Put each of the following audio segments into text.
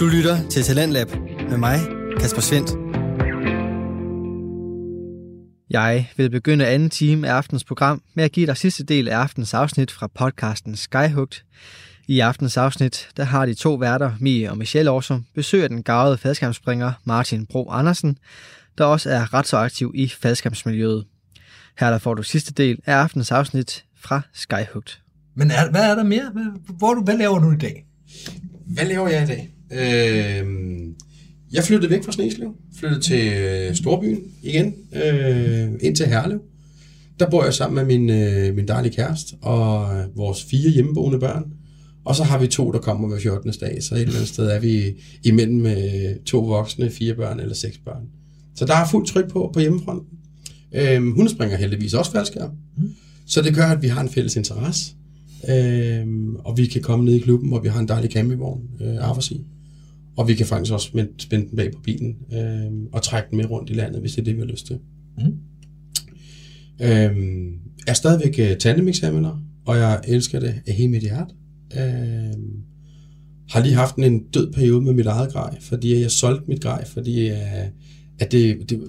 Du lytter til Talentlab med mig, Kasper Svendt. Jeg vil begynde anden time af aftens program med at give dig sidste del af aftens afsnit fra podcasten Skyhugt. I aftens afsnit, der har de to værter, Mie og Michelle Årsum, besøg af den gavede faldskærmspringer Martin Bro Andersen, der også er ret så aktiv i faldskærmsmiljøet. Her der får du sidste del af aftens afsnit fra Skyhugt. Men er, hvad er der mere? Hvor, du- hvad laver du i dag? Hvad laver jeg i dag? Øh, jeg flyttede væk fra Sneslev. Flyttede til øh, Storbyen igen. Øh, ind til Herlev. Der bor jeg sammen med min, øh, min dejlige kæreste og øh, vores fire hjemmeboende børn. Og så har vi to, der kommer hver 14. dag. Så et eller andet sted er vi imellem med to voksne, fire børn eller seks børn. Så der er fuldt tryk på på hjemmefronten. Øh, hun springer heldigvis også faldskærm. Så det gør, at vi har en fælles interesse. Øhm, og vi kan komme ned i klubben, hvor vi har en dejlig campingvogn, øh, arbejds i. Og vi kan faktisk også spænde, spænde den bag på bilen øhm, og trække den med rundt i landet, hvis det er det, vi har lyst til. Mm. Jeg er stadigvæk uh, tandemexaminer, og jeg elsker det af hele mit hjerte. Øhm, har lige haft en død periode med mit eget grej, fordi jeg solgte mit grej, fordi uh, at det, det,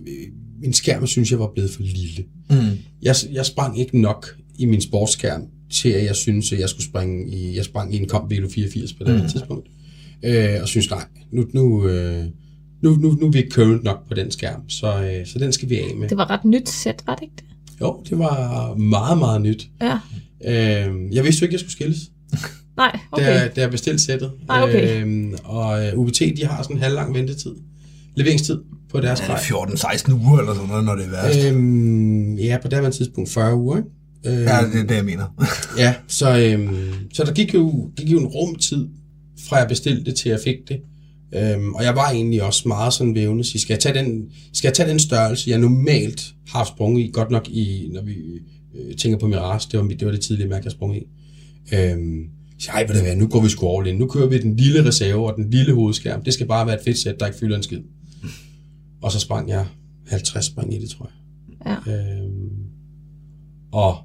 min skærm synes jeg var blevet for lille Mm. jeg, jeg sprang ikke nok i min sportsskærm til, at jeg synes, at jeg skulle springe i, jeg sprang i en Comp Velo 84 på det mm. tidspunkt. Øh, og synes, nej, nu, nu, øh, nu, nu, nu er vi ikke current nok på den skærm, så, øh, så den skal vi af med. Det var ret nyt sæt, var det ikke det? Jo, det var meget, meget nyt. Ja. Øh, jeg vidste jo ikke, at jeg skulle skilles, Nej, okay. da, da jeg bestilte sættet. Ej, okay. Øh, og øh, UBT, de har sådan en halvlang ventetid, leveringstid på deres Er grej. det 14-16 uger eller sådan noget, når det er værst? Øh, Øhm, ja, på det her tidspunkt 40 uger, ikke? Øh, ja, det er det, jeg mener. Ja, så, øhm, så der gik jo, gik jo en rumtid, fra jeg bestilte det til jeg fik det. Øhm, og jeg var egentlig også meget sådan vævende, så skal jeg, tage den, skal jeg tage den størrelse, jeg normalt har sprunget i, godt nok i, når vi øh, tænker på Mirage, det var, det var det tidlige mærke, jeg sprang i. Øhm, så ej, ved du hvad, nu går vi sgu all in. Nu kører vi den lille reserve og den lille hovedskærm. Det skal bare være et fedt sæt, der ikke fylder en skid. Og så sprang jeg 50 spring i det, tror jeg. Ja. Øhm, og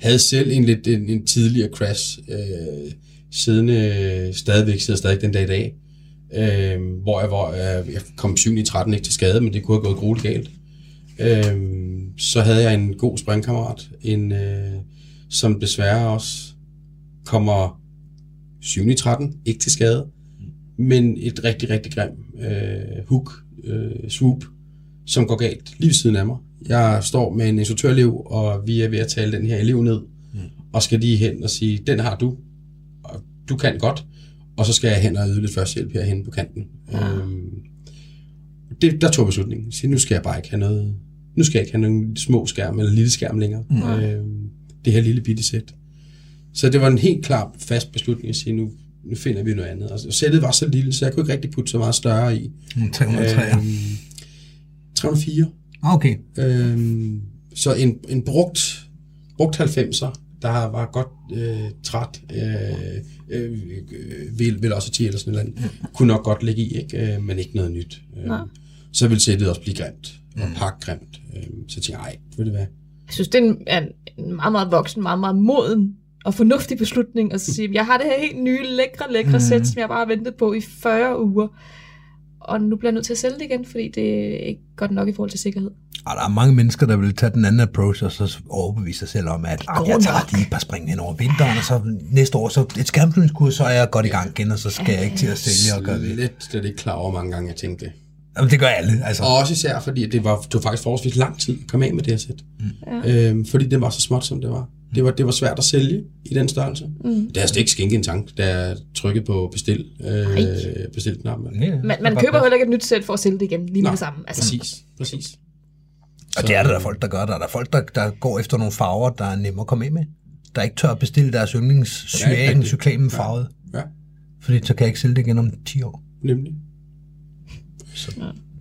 havde selv en lidt en, en tidligere crash, øh, siddende øh, stadigvæk, sidder stadig den dag i dag, øh, hvor jeg, hvor jeg, jeg kom 7 i 13 ikke til skade, men det kunne have gået grueligt galt. Øh, så havde jeg en god springkammerat, en, øh, som desværre også kommer 7 i 13, ikke til skade, men et rigtig, rigtig grim øh, hook, øh, swoop, som går galt lige ved siden af mig. Jeg står med en instruktørelev, og vi er ved at tale den her elev ned, mm. og skal lige hen og sige, den har du, du kan godt, og så skal jeg hen og yde lidt førstehjælp herhen på kanten. Ja. Øhm, det, der tog beslutningen. Så nu skal jeg bare ikke have noget, nu skal jeg ikke have nogen små skærm eller lille skærm længere. Mm. Øhm, det her lille bitte sæt. Så det var en helt klar fast beslutning at sige, nu, nu finder vi noget andet. Og sættet var så lille, så jeg kunne ikke rigtig putte så meget større i. 303. Øhm, 304. Ah, okay. Øhm, så en, en brugt, brugt 90'er, der var godt øh, træt, øh, øh, øh, vil, vil også 10 eller sådan noget, kunne nok godt ligge i, ikke? Øh, men ikke noget nyt. Øh, Nej. så ville sættet også blive grimt, og pakgrimt. Øh, så tænkte jeg, ej, ved det hvad? Jeg synes, det er en, en meget, meget voksen, meget, meget moden og fornuftig beslutning at sige, jeg har det her helt nye, lækre, lækre mm. sæt, som jeg bare har ventet på i 40 uger. Og nu bliver jeg nødt til at sælge det igen, fordi det er ikke godt nok i forhold til sikkerhed. Og der er mange mennesker, der vil tage den anden approach, og så overbevise sig selv om, at "Ah, jeg tager nok." lige et par spring hen over vinteren, og så næste år, så et skærmflyvningskurs, så er jeg godt i gang igen, og så skal jeg ikke til at sælge og gøre ved. Lidt slet ikke klar over, mange gange jeg tænkte det. Jamen, det gør alle, altså. Og også især, fordi det var, det var faktisk forholdsvis lang tid at komme af med det her sæt. Mm. Øhm, fordi det var så småt, som det var. Det var, det var svært at sælge i den størrelse. Mm. Det har slet ikke skænket en tanke, da jeg trykkede på bestil, øh, bestil knappen. Ja, Man, man køber heller ikke et nyt sæt for at sælge det igen, lige med det samme. Altså, Præcis, præcis. Og det er der, der er folk, der gør. Der er der folk, der, der går efter nogle farver, der er nemme at komme af med. Der ikke tør at bestille deres yndlings Ja, det er cyan, rigtigt. cyklamen farvet. Ja, Fordi så kan jeg ikke sælge det igen om 10 år. nemlig. Så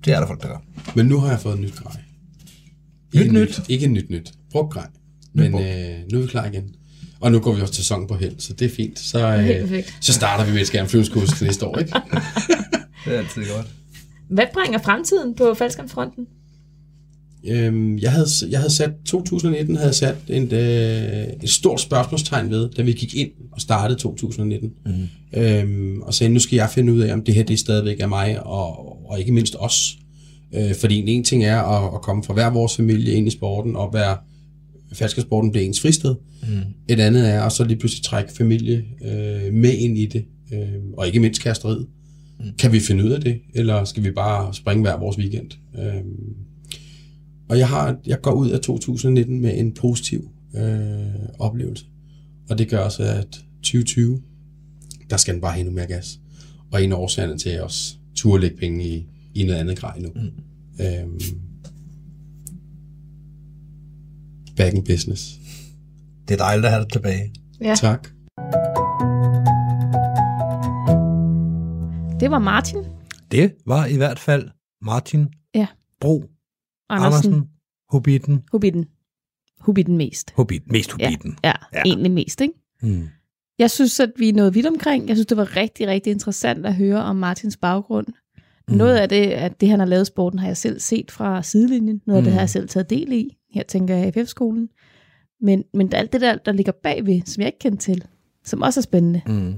det er der folk, der gør. Men nu har jeg fået et nyt grej. Nyt Ikke nyt? Ikke nyt nyt. Brugt grej. Men brugt. øh, nu er vi klar igen. Og nu går vi også til sæson på held, så det er fint. Så, øh, så starter vi med et skærmflyvningskurs til næste år, ikke? Det er altid godt. hvad bringer fremtiden på faldskærmsfronten? Øhm, jeg, havde, jeg havde sat, 2019 havde sat et, øh, et stort spørgsmålstegn ved, da vi gik ind og startede 2019. Mm. Øhm, og sagde, nu skal jeg finde ud af, om det her det stadigvæk er mig, og, og ikke mindst os. Øh, fordi en ting er at, at komme fra hver vores familie ind i sporten, og være falskersporten bliver ens fristed. Mm. Et andet er at så lige pludselig trække familie øh, med ind i det, øh, og ikke mindst kæresteriet. Mm. Kan vi finde ud af det, eller skal vi bare springe hver vores weekend? Øh, og jeg, har, jeg går ud af 2019 med en positiv øh, oplevelse. Og det gør også, at 2020, der skal den bare have endnu mere gas. Og en af årsagerne til, at jeg også turde lægge penge i, i noget andet grej nu. Mm. Øhm, back in business. Det er dejligt at have dig tilbage. Ja. Tak. Det var Martin Det var i hvert fald Martin Ja. Bro Andersen. Andersen, Hobbiten, Hobbiten. Hobbiten mest. Hobbit, mest Hobbiten. Ja, Ja. ja, egentlig mest, ikke? Mm. Jeg synes, at vi er nået vidt omkring. Jeg synes, det var rigtig, rigtig interessant at høre om Martins baggrund. Mm. Noget af det, at det, han har lavet sporten, har jeg selv set fra sidelinjen. Noget af det Mm. har jeg selv taget del i. Her tænker jeg FF-skolen. Men, men alt det der, der ligger bagved, som jeg ikke kendte til, som også er spændende. Mm.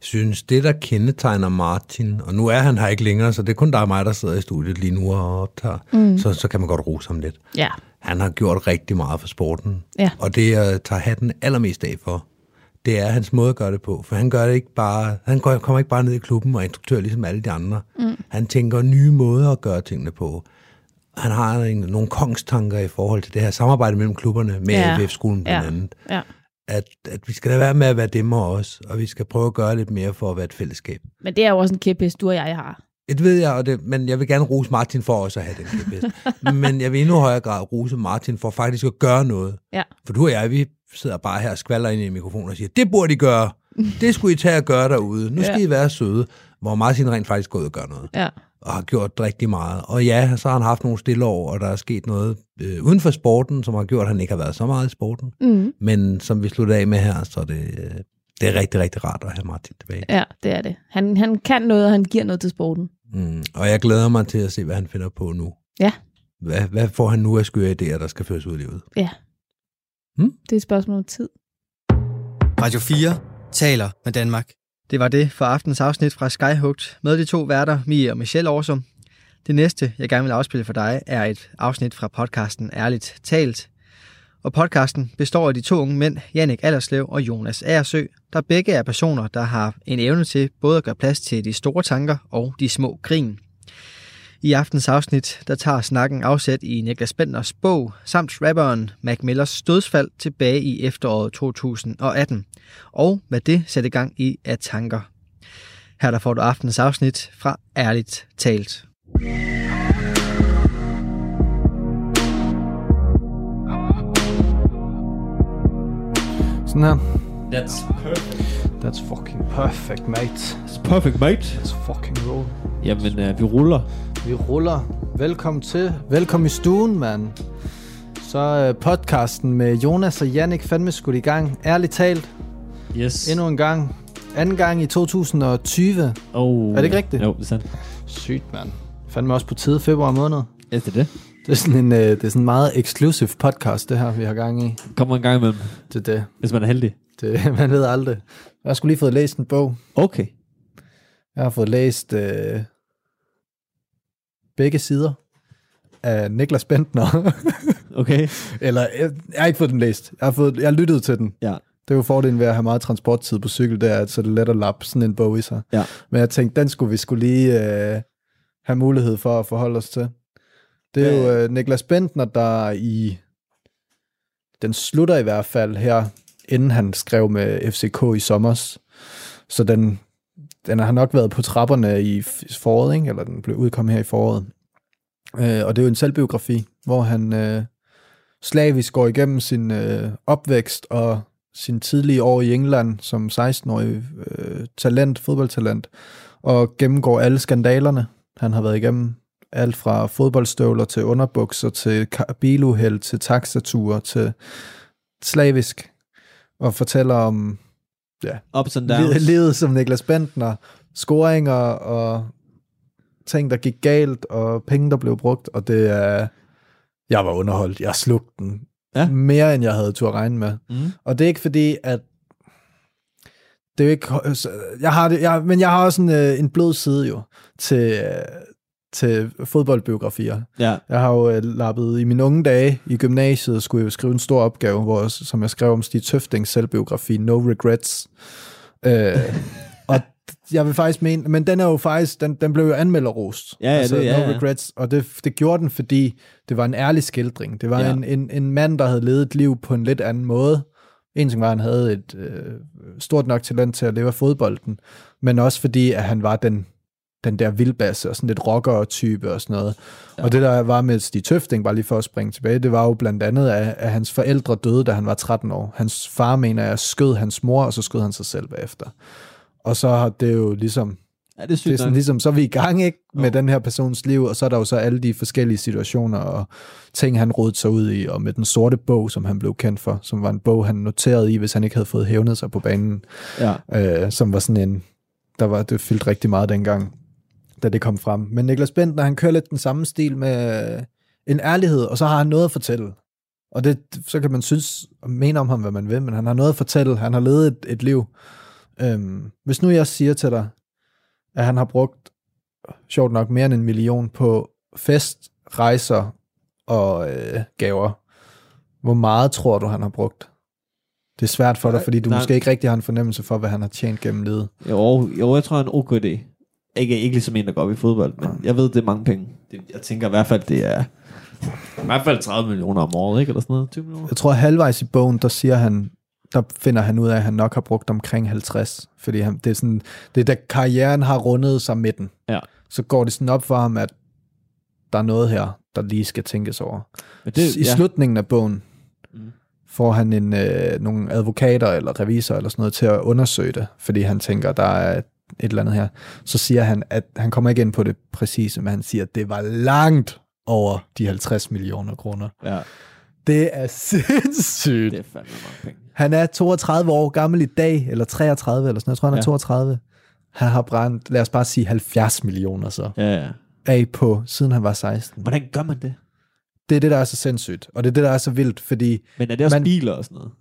Synes, det der kendetegner Martin, og nu er han her ikke længere, så det er kun dig og mig, der sidder i studiet lige nu og optager, mm. så, så kan man godt rose ham lidt. Ja, Han har gjort rigtig meget for sporten, Ja. og det, jeg tager hatten allermest af for, det er hans måde at gøre det på. For han gør det ikke bare, han kommer ikke bare ned i klubben og instruktør ligesom alle de andre. Mm. Han tænker nye måder at gøre tingene på. Han har en, nogle kongstanker i forhold til det her samarbejde mellem klubberne, med Ja. FF-skolen blandt Ja. andet. ja. At, at vi skal da være med at være dem og os, og vi skal prøve at gøre lidt mere for at være et fællesskab. Men det er jo også en kæphest, du og jeg har. Det ved jeg, og det, men jeg vil gerne rose Martin for også at have den kæphest. men jeg vil endnu højere grad rose Martin for faktisk at gøre noget. Ja. For du og jeg, vi sidder bare her og skvalder ind i mikrofonen og siger, det burde I gøre. Det skulle I tage og gøre derude. Nu skal Ja. I være søde. Hvor Martin rent faktisk går ud og gør noget. Ja. Og har gjort rigtig meget. Og ja, så har han haft nogle stille år, og der er sket noget øh, uden for sporten, som har gjort, at han ikke har været så meget i sporten. Mm. Men som vi slutter af med her, så er det, øh, det er rigtig, rigtig rart at have Martin tilbage. Ja, det er det. Han, han kan noget, og han giver noget til sporten. Mm. Og jeg glæder mig til at se, hvad han finder på nu. Ja. Hvad, hvad får han nu af skøre idéer, der skal føres ud i livet? Ja. Hmm? Det er et spørgsmål om tid. Radio 4 taler med Danmark. Det var det for aftens afsnit fra Skyhugt med de to værter, Mie og Michelle Årsum. Det næste, jeg gerne vil afspille for dig, er et afsnit fra podcasten Ærligt Talt. Og podcasten består af de to unge mænd, Jannik Allerslev og Jonas Aersø, der begge er personer, der har en evne til både at gøre plads til de store tanker og de små grin. I aftens afsnit, der tager snakken afsæt i Niklas Bentners bog, samt rapperen Mac Millers dødsfald tilbage i efteråret 2018, og hvad det satte gang i af tanker. Her der får du aftens afsnit fra Ærligt Talt. Sådan her. That's perfect. That's fucking perfect, mate. It's perfect, mate. Let's fucking roll. Jamen, øh, vi ruller. Vi ruller. Velkommen til. Velkommen i stuen, mand. Så øh, podcasten med Jonas og Jannik fandme skudt i gang. Ærligt talt. Yes. Endnu en gang. Anden gang i 2020. Oh. Er det ikke rigtigt? Jo, det er sandt. Sygt, mand. Fandme også på tide februar måned. Ja, det er det. Det er sådan en, øh, det er sådan en meget exclusive podcast, det her, vi har gang i. Kommer en gang imellem, Det er det. hvis man er heldig. det man ved aldrig. Jeg har sgu lige fået læst en bog. Okay. Jeg har fået læst øh, begge sider af Niklas Bentner. Okay. Eller, jeg, jeg har ikke fået den læst. Jeg har, fået, jeg har lyttet til den. Ja. Det er jo fordelen ved at have meget transporttid på cykel, det er, at så er det let at lappe sådan en bog i sig. Ja. Men jeg tænkte, den skulle vi skulle lige øh, have mulighed for at forholde os til. Det er jo øh, Niklas Bentner, der i... Den slutter i hvert fald her, inden han skrev med FCK i sommers. Så den, den har nok været på trapperne i foråret, ikke? eller den blev udkommet her i foråret. Øh, og det er jo en selvbiografi, hvor han øh, slavisk går igennem sin øh, opvækst og sin tidlige år i England som 16-årig øh, talent, fodboldtalent, og gennemgår alle skandalerne, han har været igennem. Alt fra fodboldstøvler til underbukser, til biluheld, til taxaturer, til slavisk. Og fortæller om Ups and downs. livet som Niklas Bentner, scoringer og ting, der gik galt, og penge, der blev brugt, og det er jeg var underholdt. Jeg slugte den. Ja. Mere, end jeg havde tur regne med. Mm. Og det er ikke fordi, at det er jo ikke, jeg har det, jeg, men jeg har også en, øh, en blød side jo til, øh, til fodboldbiografier. Ja. Jeg har jo øh, lappet i mine unge dage i gymnasiet, skulle jeg skrive en stor opgave, hvor, som jeg skrev om Stig Tøftings selvbiografi, No Regrets. Øh, og jeg vil faktisk mene, men den er jo faktisk, den, den blev jo anmelderrost. Ja, ja, det- ja, No ja. Regrets, og det, det gjorde den, fordi det var en ærlig skildring. Det var ja. en, en, en mand, der havde levet et liv på en lidt anden måde. En ting var, at han havde et øh, stort nok talent til at leve af fodbolden, men også fordi, at han var den, den der vildbasse og sådan lidt rocker-type og sådan noget. Ja. Og det, der var med Stig Tøfting, bare lige for at springe tilbage, det var jo blandt andet, at, at hans forældre døde, da han var 13 år. Hans far, mener jeg, skød hans mor, og så skød han sig selv bagefter. Og så har det jo ligesom ja, det er det er sådan ligesom, så er vi i gang ikke med Jo. den her persons liv, og så er der jo så alle de forskellige situationer og ting, han rodede sig ud i, og med den sorte bog, som han blev kendt for, som var en bog, han noterede i, hvis han ikke havde fået hævnet sig på banen, Ja. øh, som var sådan en, der var, det fyldte rigtig meget dengang, da det kom frem. Men Niklas Bentner, han kører lidt den samme stil med øh, en ærlighed, og så har han noget at fortælle. Og det, så kan man synes og mene om ham, hvad man vil, men han har noget at fortælle. Han har levet et, et liv. Øhm, hvis nu jeg siger til dig, at han har brugt, sjovt nok, mere end en million på fest, rejser og øh, gaver. Hvor meget tror du, han har brugt? Det er svært for dig, Nej, fordi du nej. måske ikke rigtig har en fornemmelse for, hvad han har tjent gennem livet. Jo, jo, jeg tror, han er en ok idé. Ikke, ikke ligesom en, der går op i fodbold, men jeg ved, det er mange penge. Det, jeg tænker i hvert fald, det er i hvert fald 30 millioner om året, ikke? Eller sådan noget, 20 millioner. Jeg tror halvvejs i bogen, der siger han, der finder han ud af, at han nok har brugt omkring 50. Fordi han, det er sådan, det er da karrieren har rundet sig midten. Ja. Så går det sådan op for ham, at der er noget her, der lige skal tænkes over. Men Det, I ja. slutningen af bogen Mm. får han en, øh, nogle advokater eller revisorer eller sådan noget til at undersøge det, fordi han tænker, der er et eller andet her. Så siger han, at han kommer ikke ind på det præcise, men han siger, at det var langt over de 50 millioner kroner. Ja, Det er sindssygt. det er fandme mange penge. Han er 32 år gammel i dag, eller 33 eller sådan noget. Jeg tror, han er Ja. 32. Han har brændt, lad os bare sige 70 millioner så, Ja, ja. af på, siden han var 16. Hvordan gør man det? Det er det, der er så sindssygt, og det er det, der er så vildt, fordi Men er det også Man- biler og sådan noget?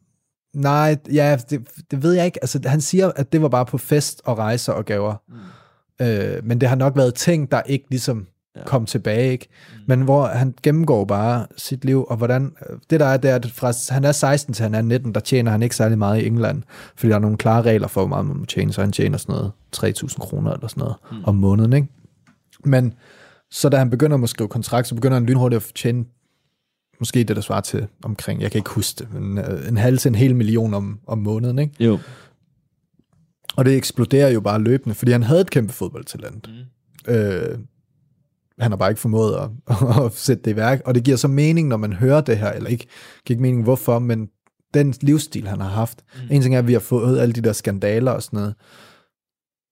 Nej, ja, det, det ved jeg ikke. Altså, han siger, at det var bare på fest og rejser og gaver. Mm. Øh, men det har nok været ting, der ikke ligesom Ja. kom tilbage, ikke? Mm. Men hvor han gennemgår bare sit liv, og hvordan... Det der er, det er, at fra han er 16 til han er 19, der tjener han ikke særlig meget i England, fordi der er nogle klare regler for, hvor meget man må tjene, så han tjener sådan noget 3.000 kroner eller sådan noget mm. om måneden, ikke? Men så da han begynder at skrive kontrakt, så begynder han lynhurtigt at tjene måske det, der svarer til omkring, jeg kan ikke huske det, men øh, en halv til en hel million om, om måneden, ikke? Jo. Og det eksploderer jo bare løbende, fordi han havde et kæmpe fodboldtalent. Mm. Øh, han har bare ikke formået at, at sætte det i værk, og det giver så mening, når man hører det her, eller ikke, giver ikke mening hvorfor, men den livsstil, han har haft. Mm. En ting er, at vi har fået alle de der skandaler og sådan noget.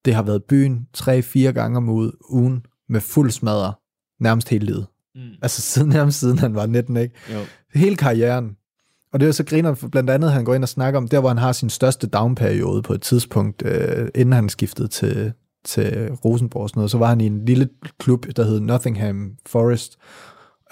Det har været byen tre-fire gange om uge- ugen med fuld smadre, nærmest hele livet. Mm. Altså siden, nærmest siden han var 19, ikke? Jo. hele karrieren. Og det er så griner, blandt andet, han går ind og snakker om, der hvor han har sin største downperiode på et tidspunkt, øh, inden han skiftede til, til Rosenborg og sådan noget, så var han i en lille klub, der hed Nottingham Forest,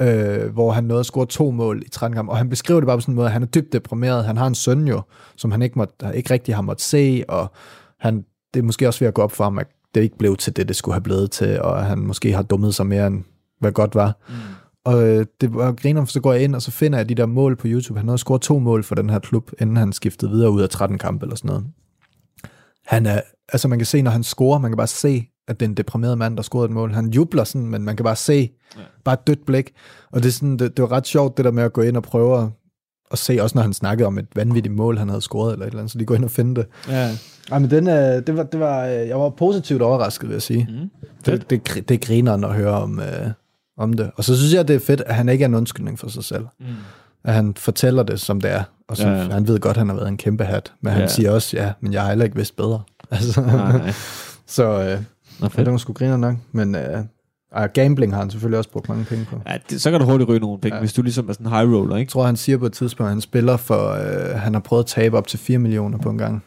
øh, hvor han nåede at score to mål i 13 kampe, og han beskriver det bare på sådan en måde, at han er dybt deprimeret, han har en søn jo, som han ikke, måtte, ikke rigtig har måttet se, og han, det er måske også ved at gå op for ham, at det ikke blev til det, det skulle have blevet til, og han måske har dummet sig mere, end hvad godt var. Mm. Og øh, det var griner, så går jeg ind, og så finder jeg de der mål på YouTube. Han har scoret to mål for den her klub, inden han skiftede videre ud af 13 kampe eller sådan noget. Han er, altså man kan se, når han scorer, man kan bare se, at det er en deprimeret mand, der scorede et mål. Han jubler sådan, men man kan bare se, ja. bare et dødt blik. Og det, er sådan, det, det var ret sjovt, det der med at gå ind og prøve at, se, også når han snakkede om et vanvittigt mål, han havde scoret, eller et eller andet, så de går ind og finder det. Ja. Ej, men den, øh, det var, det var, øh, jeg var positivt overrasket, vil jeg sige. Mm. Det, det, gr- det griner at høre om, øh, om det. Og så synes jeg, det er fedt, at han ikke er en undskyldning for sig selv. Mm. At han fortæller det, som det er. Og så Ja, ja, han ved godt, at han har været en kæmpe hat. Men han Ja. siger også, ja, men jeg har heller ikke vidst bedre. Altså, Nej, nej. så øh, Nå, fedt. det var sgu griner nok. Men øh, ej, gambling har han selvfølgelig også brugt mange penge på. Ja, det, så kan du hurtigt ryge nogle penge, ja. Hvis du ligesom er sådan en high roller, Jeg ikke? tror, han siger på et tidspunkt, at han spiller for, øh, han har prøvet at tabe op til 4 millioner på en gang.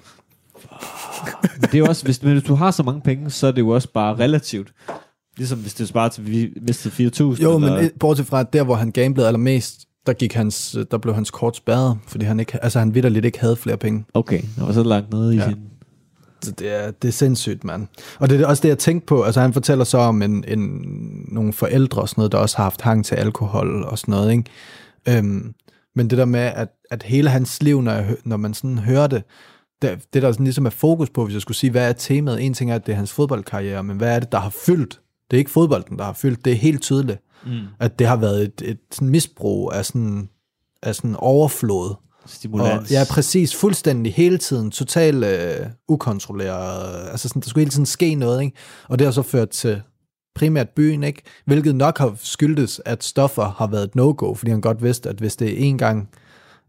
Det er også, hvis, men hvis du har så mange penge, så er det jo også bare relativt Ligesom hvis det svarer til, vi mistede 4.000. Jo, men eller, et- bortset fra, der, hvor han gamblede allermest, der, gik hans, der blev hans kort spærret, fordi han, ikke, altså, han vidderligt ikke havde flere penge. Okay, han var så langt nede i Ja. sin... Så det er, det er sindssygt, mand. Og det er også det, jeg tænkte på. Altså, han fortæller så om en, en, nogle forældre og sådan noget, der også har haft hang til alkohol og sådan noget, ikke? Øhm, men det der med, at, at hele hans liv, når, jeg, når man sådan hører det, det, det der sådan ligesom er fokus på, hvis jeg skulle sige, hvad er temaet? En ting er, at det er hans fodboldkarriere, men hvad er det, der har fyldt? Det er ikke fodbolden, der har fyldt. Det er helt tydeligt, Mm. at det har været et, et misbrug af sådan, af sådan overflod. Stimulans. Og, ja, præcis. Fuldstændig hele tiden. Total øh, ukontrolleret. Altså sådan, der skulle hele tiden ske noget, ikke? Og det har så ført til primært byen, ikke? Hvilket nok har skyldtes, at stoffer har været et no-go, fordi han godt vidste, at hvis det en gang,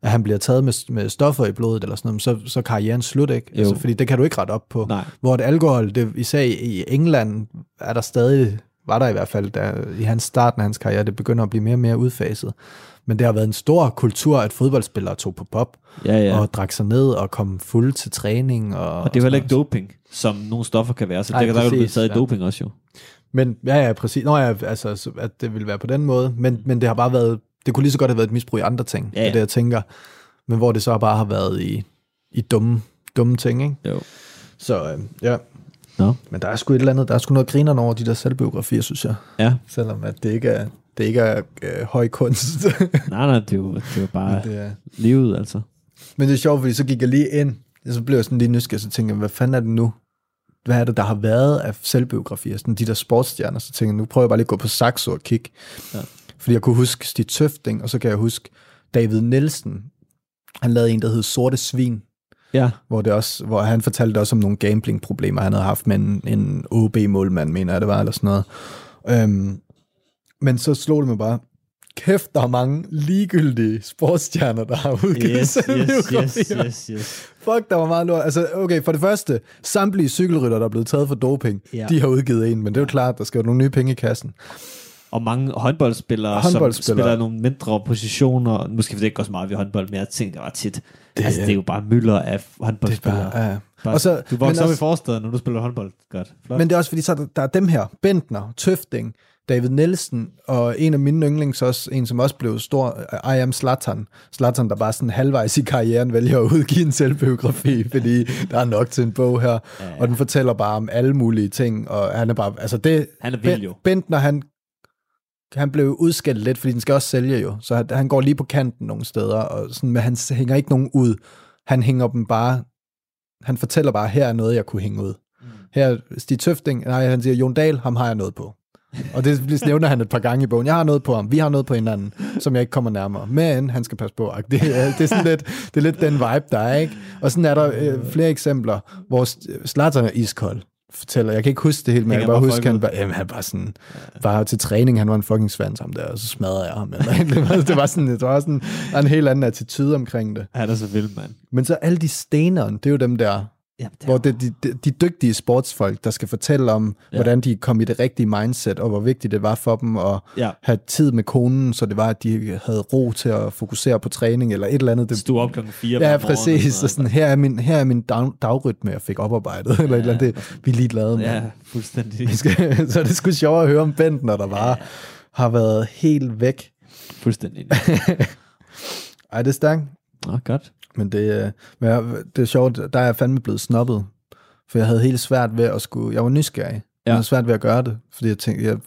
at han bliver taget med, med stoffer i blodet, eller sådan noget, så, så er karrieren slut, ikke? Jo. Altså, fordi det kan du ikke rette op på. Nej. Hvor et alkohol, det, især i, England, er der stadig, var der i hvert fald, der, i hans starten af hans karriere, det begynder at blive mere og mere udfaset. Men det har været en stor kultur, at fodboldspillere tog på pop, Ja, ja. og drak sig ned og kom fuld til træning. Og, Og det er jo heller ikke doping, som nogle stoffer kan være. Så Nej, Nej, der, der kan du blive taget ja. doping også jo. Men ja, ja, præcis. Nå ja, altså, så- at det ville være på den måde. Men, men det har bare været, det kunne lige så godt have været et misbrug i andre ting. Ja, Det ja. det, jeg tænker. Men hvor det så bare har været i, i dumme, dumme ting, ikke? Jo. Så øh, ja. Nå. Men der er sgu et eller andet, der er sgu noget grinerne over de der selvbiografier, synes jeg. Ja. Selvom at det ikke er, det ikke er øh, høj kunst. Nej, nej, det er jo, det er jo bare det er. livet, altså. Men det er sjovt, fordi så gik jeg lige ind, og så blev jeg sådan lige nysgerrig, så tænkte jeg, hvad fanden er det nu? Hvad er det, der har været af selvbiografier? Sådan de der sportsstjerner, så tænkte jeg, nu prøver jeg bare lige at gå på Saxo og kigge. Ja. Fordi jeg kunne huske Stig Tøfting, og så kan jeg huske David Nielsen. Han lavede en, der hed Sorte Svin, Ja. hvor, det også, hvor han fortalte også om nogle gambling-problemer, han havde haft med en, en OB-målmand, mener jeg det var, eller sådan noget. Øhm, men så slog det mig bare, kæft, der er mange ligegyldige sportsstjerner, der har udgivet Yes, yes, selvbiografier. yes, yes, yes. Fuck, der var meget lort. Altså, okay, for det første, samtlige cykelrytter, der er blevet taget for doping, ja. de har udgivet en, men det er jo klart, der skal jo nogle nye penge i kassen. Og mange håndboldspillere, som Håndboldspillere. spiller nogle mindre positioner. Nu skal vi ikke gå så meget ved håndbold, men jeg tænker bare tit, Det det, altså, er- det er jo bare mylder af Det er håndboldspillere. bare, ja. Bare, Og så, du vokser op i forstaden, når du spiller håndbold. Godt. Flot. Men det er også fordi, så er der, der er dem her, Bentner, Tøfting, David Nielsen, og en af mine yndlings også, en som også blev stor, I am Zlatan. Zlatan, der bare sådan halvvejs i karrieren vælger at udgive en selvbiografi, fordi der er nok til en bog her, ja. ja. og den fortæller bare om alle mulige ting, og han er bare, altså det, Han er vild jo. Bentner, han, han blev udskældt lidt, fordi den skal også sælge jo, så han, han går lige på kanten nogle steder, og sådan, men han hænger ikke nogen ud. Han hænger dem bare, han fortæller bare, her er noget, jeg kunne hænge ud. Her, Stig Tøfting, nej, han siger, Jon Dahl, ham har jeg noget på. Og det nævner han et par gange i bogen. Jeg har noget på ham, vi har noget på hinanden, som jeg ikke kommer nærmere. Men han skal passe på. Det er, det er sådan lidt, det er lidt den vibe, der er, ikke? Og sådan er der øh, flere eksempler, hvor Zlatan er iskold fortæller, jeg kan ikke huske det helt, men jeg kan bare huske, folk han bare, jamen, han bare sådan, bare til træning, han var en fucking svans ham der, og så smadrede jeg ham. Eller, det, var, det var sådan, det var sådan, en helt anden attitude omkring det. Han er så vild, mand. Men så alle de stenerne, det er jo dem der, Ja, det hvor det er de, de, de dygtige sportsfolk, der skal fortælle om, Ja. ja. hvordan de kom i det rigtige mindset, og hvor vigtigt det var for dem at Ja. have tid med konen, så det var, at de havde ro til at fokusere på træning, eller et eller andet. Det, Stod op klokken 4 ja, præcis. Så sådan, her er min, her er min dag, dagrytme, jeg fik oparbejdet, eller et eller andet. Det, vi er ligeglade med. Ja, fuldstændig. Skal, så det sgu sjovt at høre om Bentner, der bare har været helt væk. Fuldstændig. Ej, det er stærkt. Nå, godt. Men det, øh, men jeg, det er sjovt, der er jeg fandme blevet snobbet. For jeg havde helt svært ved at skulle... Jeg var nysgerrig. Ja. Jeg havde svært ved at gøre det, fordi jeg tænkte, jeg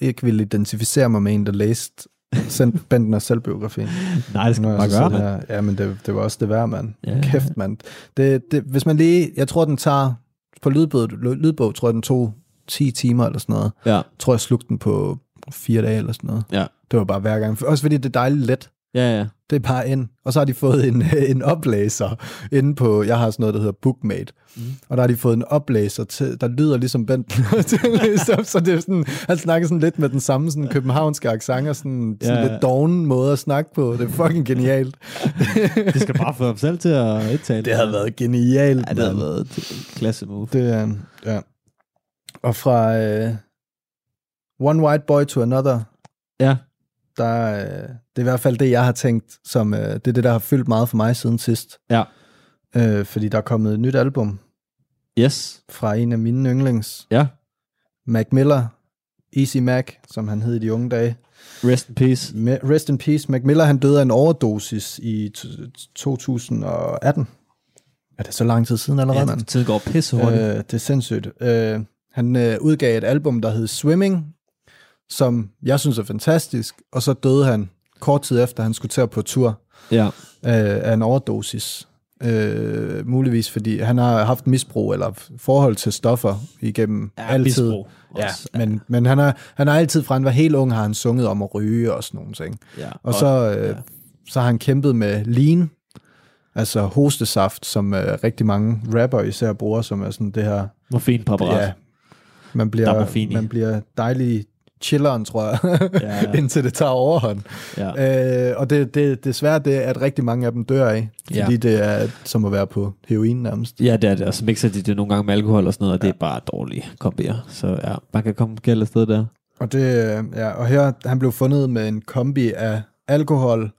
ikke ville identificere mig med en, der læste sendt Bentners selvbiografi. Nej, det skal man bare gøre, mand. Ja, men det, det var også det værd, mand. Ja. Ja. Kæft, mand. Det, det, hvis man lige... Jeg tror, den tager... På lydbog, lydbog tror jeg, den tog 10 timer eller sådan noget. Ja. Jeg tror, jeg slugte den på fire dage eller sådan noget. Ja. Det var bare hver gang. Også fordi det er dejligt let. Ja, ja. Det er bare ind. Og så har de fået en, en oplæser inde på, jeg har sådan noget, der hedder Bookmate. Mm. Og der har de fået en oplæser, til, der lyder ligesom Bent så det er sådan, han snakker sådan lidt med den samme sådan københavnske accent, og sådan, sådan Ja, ja. lidt doven måde at snakke på. Det er fucking genialt. Det skal bare få ham selv til at indtale. det havde været genialt. Ja, det mand. været et klasse move. Det er, ja. Og fra uh, One White Boy to Another, Ja. Der, uh, det er i hvert fald det, jeg har tænkt, som uh, det er det, der har fyldt meget for mig siden sidst. Ja. Uh, fordi der er kommet et nyt album Yes. fra en af mine yndlings, Ja. Mac Miller, Easy Mac, som han hed i de unge dage. Rest in peace. Me- Rest in peace. Mac Miller, han døde af en overdosis i t- 2018. Er det så lang tid siden allerede, Ja, mand? tiden går pisse hurtigt. Øh, det er sindssygt. Øh, han øh, udgav et album, der hed Swimming, som jeg synes er fantastisk, og så døde han kort tid efter, han skulle til på tur ja. øh, af en overdosis. Øh, muligvis fordi han har haft misbrug eller forhold til stoffer igennem Ja, altid. misbrug Ja, også. men, men han, har, han har altid, fra han var helt ung, har han sunget om at ryge og sådan nogle ting. Ja. Og så, øh, ja. så har han kæmpet med lean, altså hostesaft, som øh, rigtig mange rapper især bruger, som er sådan det her Morfinpræparat. Ja, man er bliver, man bliver dejlig chilleren, tror jeg, Ja, ja, ja. indtil det tager overhånd. Ja. Øh, og det, det, desværre det at rigtig mange af dem dør af, Ja. fordi det er som at være på heroin nærmest. Ja, det er det. Og så mixer de det nogle gange med alkohol og sådan noget, og det er bare dårlige kombier. Så ja, man kan komme galt afsted der. Og, det, ja, og her, han blev fundet med en kombi af alkohol,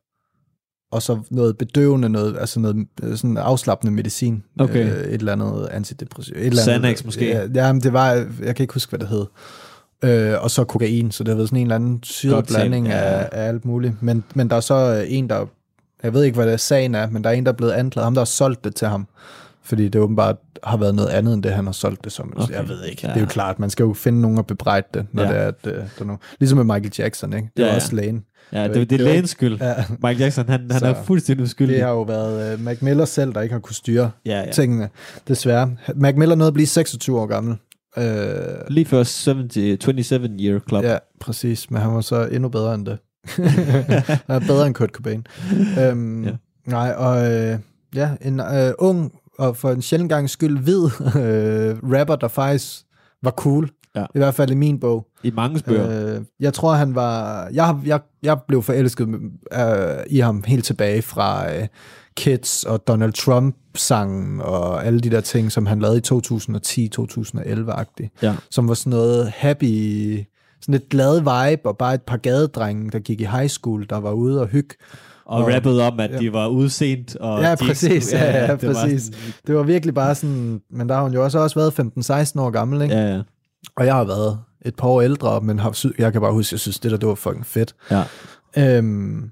og så noget bedøvende, noget, altså noget øh, sådan afslappende medicin. Okay. Øh, et eller andet antidepressiv. Et eller andet, Xanax måske? Ja, ja, men det var, jeg kan ikke huske, hvad det hed. Øh, og så kokain, så det har været sådan en eller anden syret blanding ja. af, af alt muligt. Men, men der er så øh, en, der, jeg ved ikke, hvad det er, sagen er, men der er en, der er blevet anklaget, ham der har solgt det til ham. Fordi det åbenbart har været noget andet, end det, han har solgt det som. Okay. Okay. Jeg ved ikke. Ja. Det er jo klart, man skal jo finde nogen at bebrejde det, når Ja. det er, at øh, der er nogen. Ligesom med Michael Jackson, ikke? Det Ja, var ja. også lægen. Ja, det, det, er lægens skyld. Ja. Michael Jackson, han, han Så er fuldstændig uskyldig. Det har jo været uh, Mac Miller selv, der ikke har kunne styre ja. ja. tingene, desværre. Mac Miller nåede at blive 26 år gammel. Uh, Lige før 70, 27 year club. ja, præcis, men han var så endnu bedre end det. han er bedre end Kurt Cobain. Um, Ja. Nej, og uh, ja, en uh, ung og for en sjældent gang skyld hvid uh, rapper, der faktisk var cool. Ja. I hvert fald i min bog. I mange bøger. Øh, jeg tror, han var... Jeg, jeg, jeg blev forelsket øh, i ham helt tilbage fra øh, Kids og Donald Trump-sangen og alle de der ting, som han lavede i 2010-2011-agtigt. Ja. Som var sådan noget happy... Sådan lidt glad vibe, og bare et par gadedrenge, der gik i high school, der var ude og hygge. Og og- rappede om, at ja. de var udsent. Og Ja, præcis. skulle- Ja, ja, det var præcis. sådan- Det var virkelig bare sådan... Men der har hun jo også, også været 15-16 år gammel, ikke? Ja, ja. Og jeg har været et par år ældre, men har, jeg kan bare huske, at jeg synes, det der, det var fucking fedt. ja. Øhm,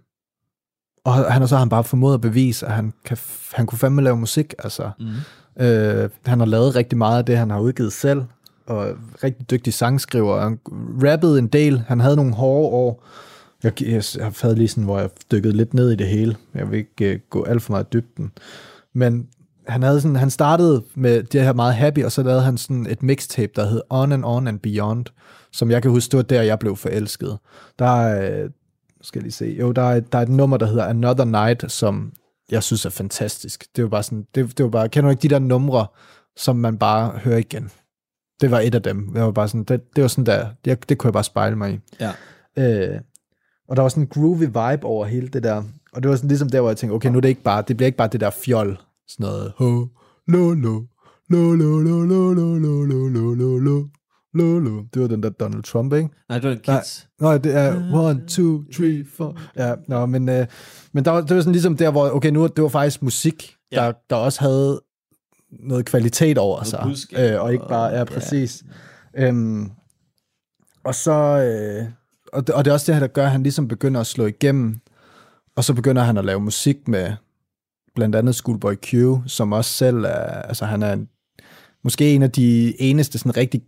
og han har så har han bare formået at bevise, at han, kan, han kunne fandme lave musik. Altså, Mm. øh, han har lavet rigtig meget af det, han har udgivet selv, og rigtig dygtig sangskriver. Han rappede en del. Han havde nogle hårde år. Jeg, jeg, jeg havde lige sådan, hvor jeg dykkede lidt ned i det hele. Jeg vil ikke uh, gå alt for meget dybden. Men han, havde sådan, han startede med det her meget happy, og så lavede han sådan et mixtape, der hed On and On and Beyond, som jeg kan huske, det var der, jeg blev forelsket. Der er, øh, skal jeg lige se, jo, der er, der er et nummer, der hedder Another Night, som jeg synes er fantastisk. Det var bare sådan, det, det var bare, kender du ikke de der numre, som man bare hører igen? Det var et af dem. Det var bare sådan, det, det var sådan der, det, det kunne jeg bare spejle mig i. Ja. Øh, og der var sådan en groovy vibe over hele det der. Og det var sådan ligesom der, hvor jeg tænkte, okay, nu er det ikke bare, det bliver ikke bare det der fjol. Sådan noget, ho, lo, lo, lo, lo, lo, lo, lo, lo, lo, lo, lo, lo. Det var den der Donald Trump, ikke? Nej, det var en Nej. kids. Nå, det er one, two, three, four. Ja, nå, men, øh, men der var, det var sådan ligesom der, hvor, okay, nu det var faktisk musik, Ja. der, der også havde noget kvalitet over Noget sig. budskab Øh, og ikke bare, ja, præcis. Øhm, og så, øh, og, det, og det er også det her, der gør, at han ligesom begynder at slå igennem, og så begynder han at lave musik med blandt andet Schoolboy Q, som også selv er, altså han er en, måske en af de eneste sådan rigtig,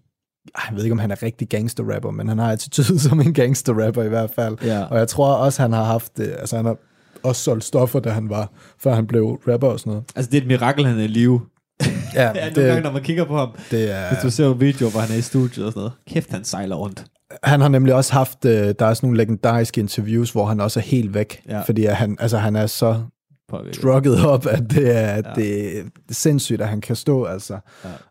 jeg ved ikke, om han er rigtig gangster-rapper, men han har attitude som en gangster-rapper i hvert fald. Ja. Og jeg tror også, han har haft, øh, altså han har også solgt stoffer, da han var, før han blev rapper og sådan noget. Altså, det er et mirakel, han er i live. Ja, Ja, nogle gange, når man kigger på ham, det er, hvis du ser en video, hvor han er i studiet og sådan noget. Kæft, han sejler rundt. han har nemlig også haft, øh, der er sådan nogle legendariske interviews, hvor han også er helt væk, Ja. fordi han, altså, han er så Påvirket. drugget op, at det er, Ja. det er sindssygt, at han kan stå, altså.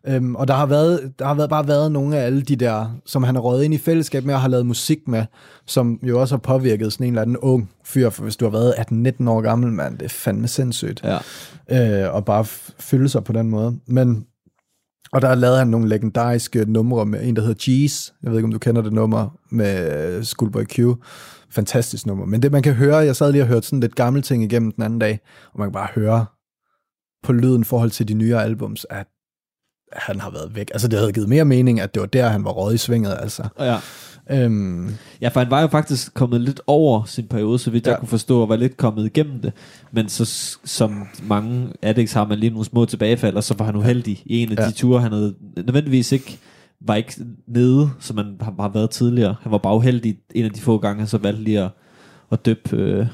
Ja. Øhm, og der har, været, der har været, bare været nogle af alle de der, som han har røget ind i fællesskab med og har lavet musik med, som jo også har påvirket sådan en eller anden ung fyr, for hvis du har været 18-19 år gammel, mand, det er fandme sindssygt. Ja. øh, og bare fylde sig på den måde. Men, og der lavede han nogle legendariske numre med en, der hedder G's. Jeg ved ikke, om du kender det nummer med øh, Schoolboy Q. Fantastisk nummer. Men det, man kan høre, jeg sad lige og hørte sådan lidt gamle ting igennem den anden dag, og man kan bare høre på lyden i forhold til de nyere albums, at han har været væk. Altså, det havde givet mere mening, at det var der, han var råd i svinget, altså. Ja. Øhm, Ja, for han var jo faktisk kommet lidt over sin periode, så vidt ja. Jeg kunne forstå, og var lidt kommet igennem det. Men så som mange addicts har man lige nogle små tilbagefald, og så var han uheldig i en af. Ja. de ture, han havde nødvendigvis ikke var ikke nede, som man har, har været tidligere. Han var bare uheldig en af de få gange, han så valgte lige at, at døbe øh,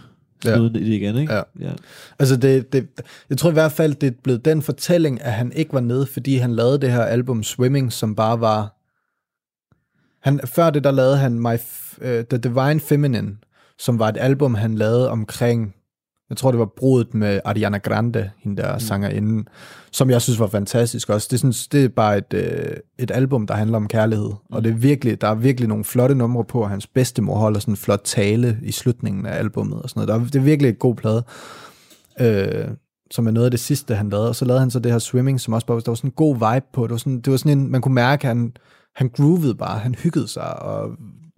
Ja. i det igen, ikke? Ja. ja. Altså, det, det, jeg tror i hvert fald, det er blevet den fortælling, at han ikke var nede, fordi han lavede det her album Swimming, som bare var... Han, før det, der lavede han My, uh, The Divine Feminine, som var et album, han lavede omkring... Jeg tror, det var brudet med Ariana Grande, hende der mm. sangerinde, som jeg synes var fantastisk også. Det sådan, det er bare et, øh, et album, der handler om kærlighed. Mm. Og det er virkelig, der er virkelig nogle flotte numre på, og hans bedstemor holder sådan en flot tale i slutningen af albummet og sådan noget. Der er, det er virkelig et god plade øh, som er noget af det sidste, han lavede. Og så lavede han så det her swimming, som også bare, der var sådan en god vibe på. Det var sådan, det var sådan en, man kunne mærke, at han, han groovede bare, han hyggede sig og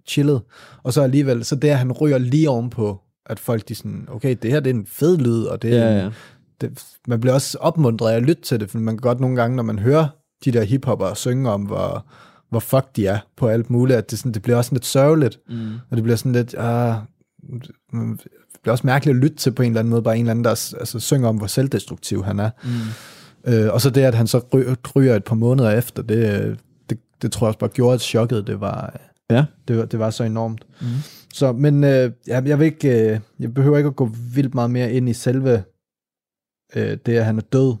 chillede. Og så alligevel, så at han ryger lige ovenpå, at folk de sådan, okay, det her det er en fed lyd, og det Ja, en, ja. det, man bliver også opmuntret af at lytte til det, for man kan godt nogle gange, når man hører de der hiphopper synge om, hvor, hvor fuck de er på alt muligt, at det, sådan, det bliver også lidt sørgeligt, Mm. og det bliver sådan lidt, ah, det bliver også mærkeligt at lytte til på en eller anden måde, bare en eller anden, der altså, synger om, hvor selvdestruktiv han er. Mm. Øh, og så det, at han så ry- ryger et par måneder efter, det, det, det tror jeg også bare gjorde, at chokket, det var, Ja. det var, det var så enormt. Mm. Så, men øh, jeg, jeg, vil ikke, øh, jeg behøver ikke at gå vildt meget mere ind i selve øh, det, at han er død,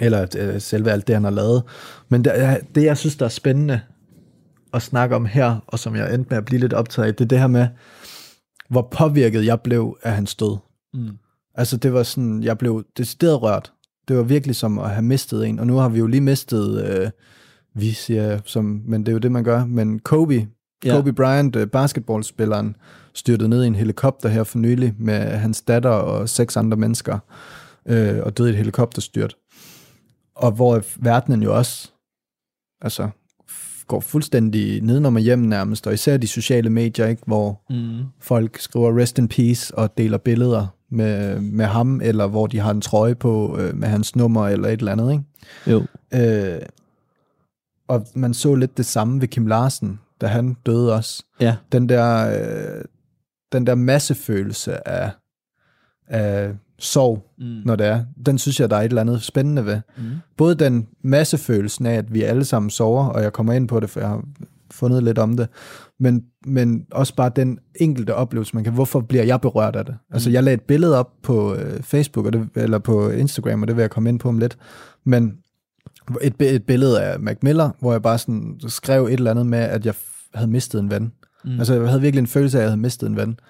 eller øh, selve alt det, han har lavet. Men det, det, jeg synes, der er spændende at snakke om her, og som jeg endte med at blive lidt optaget af, det er det her med, hvor påvirket jeg blev af hans død. Mm. Altså, det var sådan, jeg blev decideret rørt. Det var virkelig som at have mistet en, og nu har vi jo lige mistet, øh, vi siger, som, men det er jo det, man gør, men Kobe, Ja. Kobe Bryant, øh, basketballspilleren, styrtede ned i en helikopter her for nylig med hans datter og seks andre mennesker, øh, og døde i et helikopterstyrt. Og hvor verdenen jo også, altså, går fuldstændig nedenom og hjem nærmest, og især de sociale medier, ikke, hvor Mm. folk skriver rest in peace og deler billeder med, med ham, eller hvor de har en trøje på øh, med hans nummer eller et eller andet. Ikke? Jo. Øh, og man så lidt det samme ved Kim Larsen, da han døde også. Ja. Den der, øh, den der massefølelse af, af sorg, Mm. når det er, den synes jeg, der er et eller andet spændende ved. Mm. Både den massefølelsen af, at vi alle sammen sover, og jeg kommer ind på det, for jeg har fundet lidt om det, men, men også bare den enkelte oplevelse, man kan, hvorfor bliver jeg berørt af det? Altså, jeg lagde et billede op på øh, Facebook, og det, eller på Instagram, og det vil jeg komme ind på om lidt, men et, et billede af Mac Miller, hvor jeg bare sådan skrev et eller andet med, at jeg havde mistet en ven. Mm. Altså, jeg havde virkelig en følelse af, at jeg havde mistet en ven.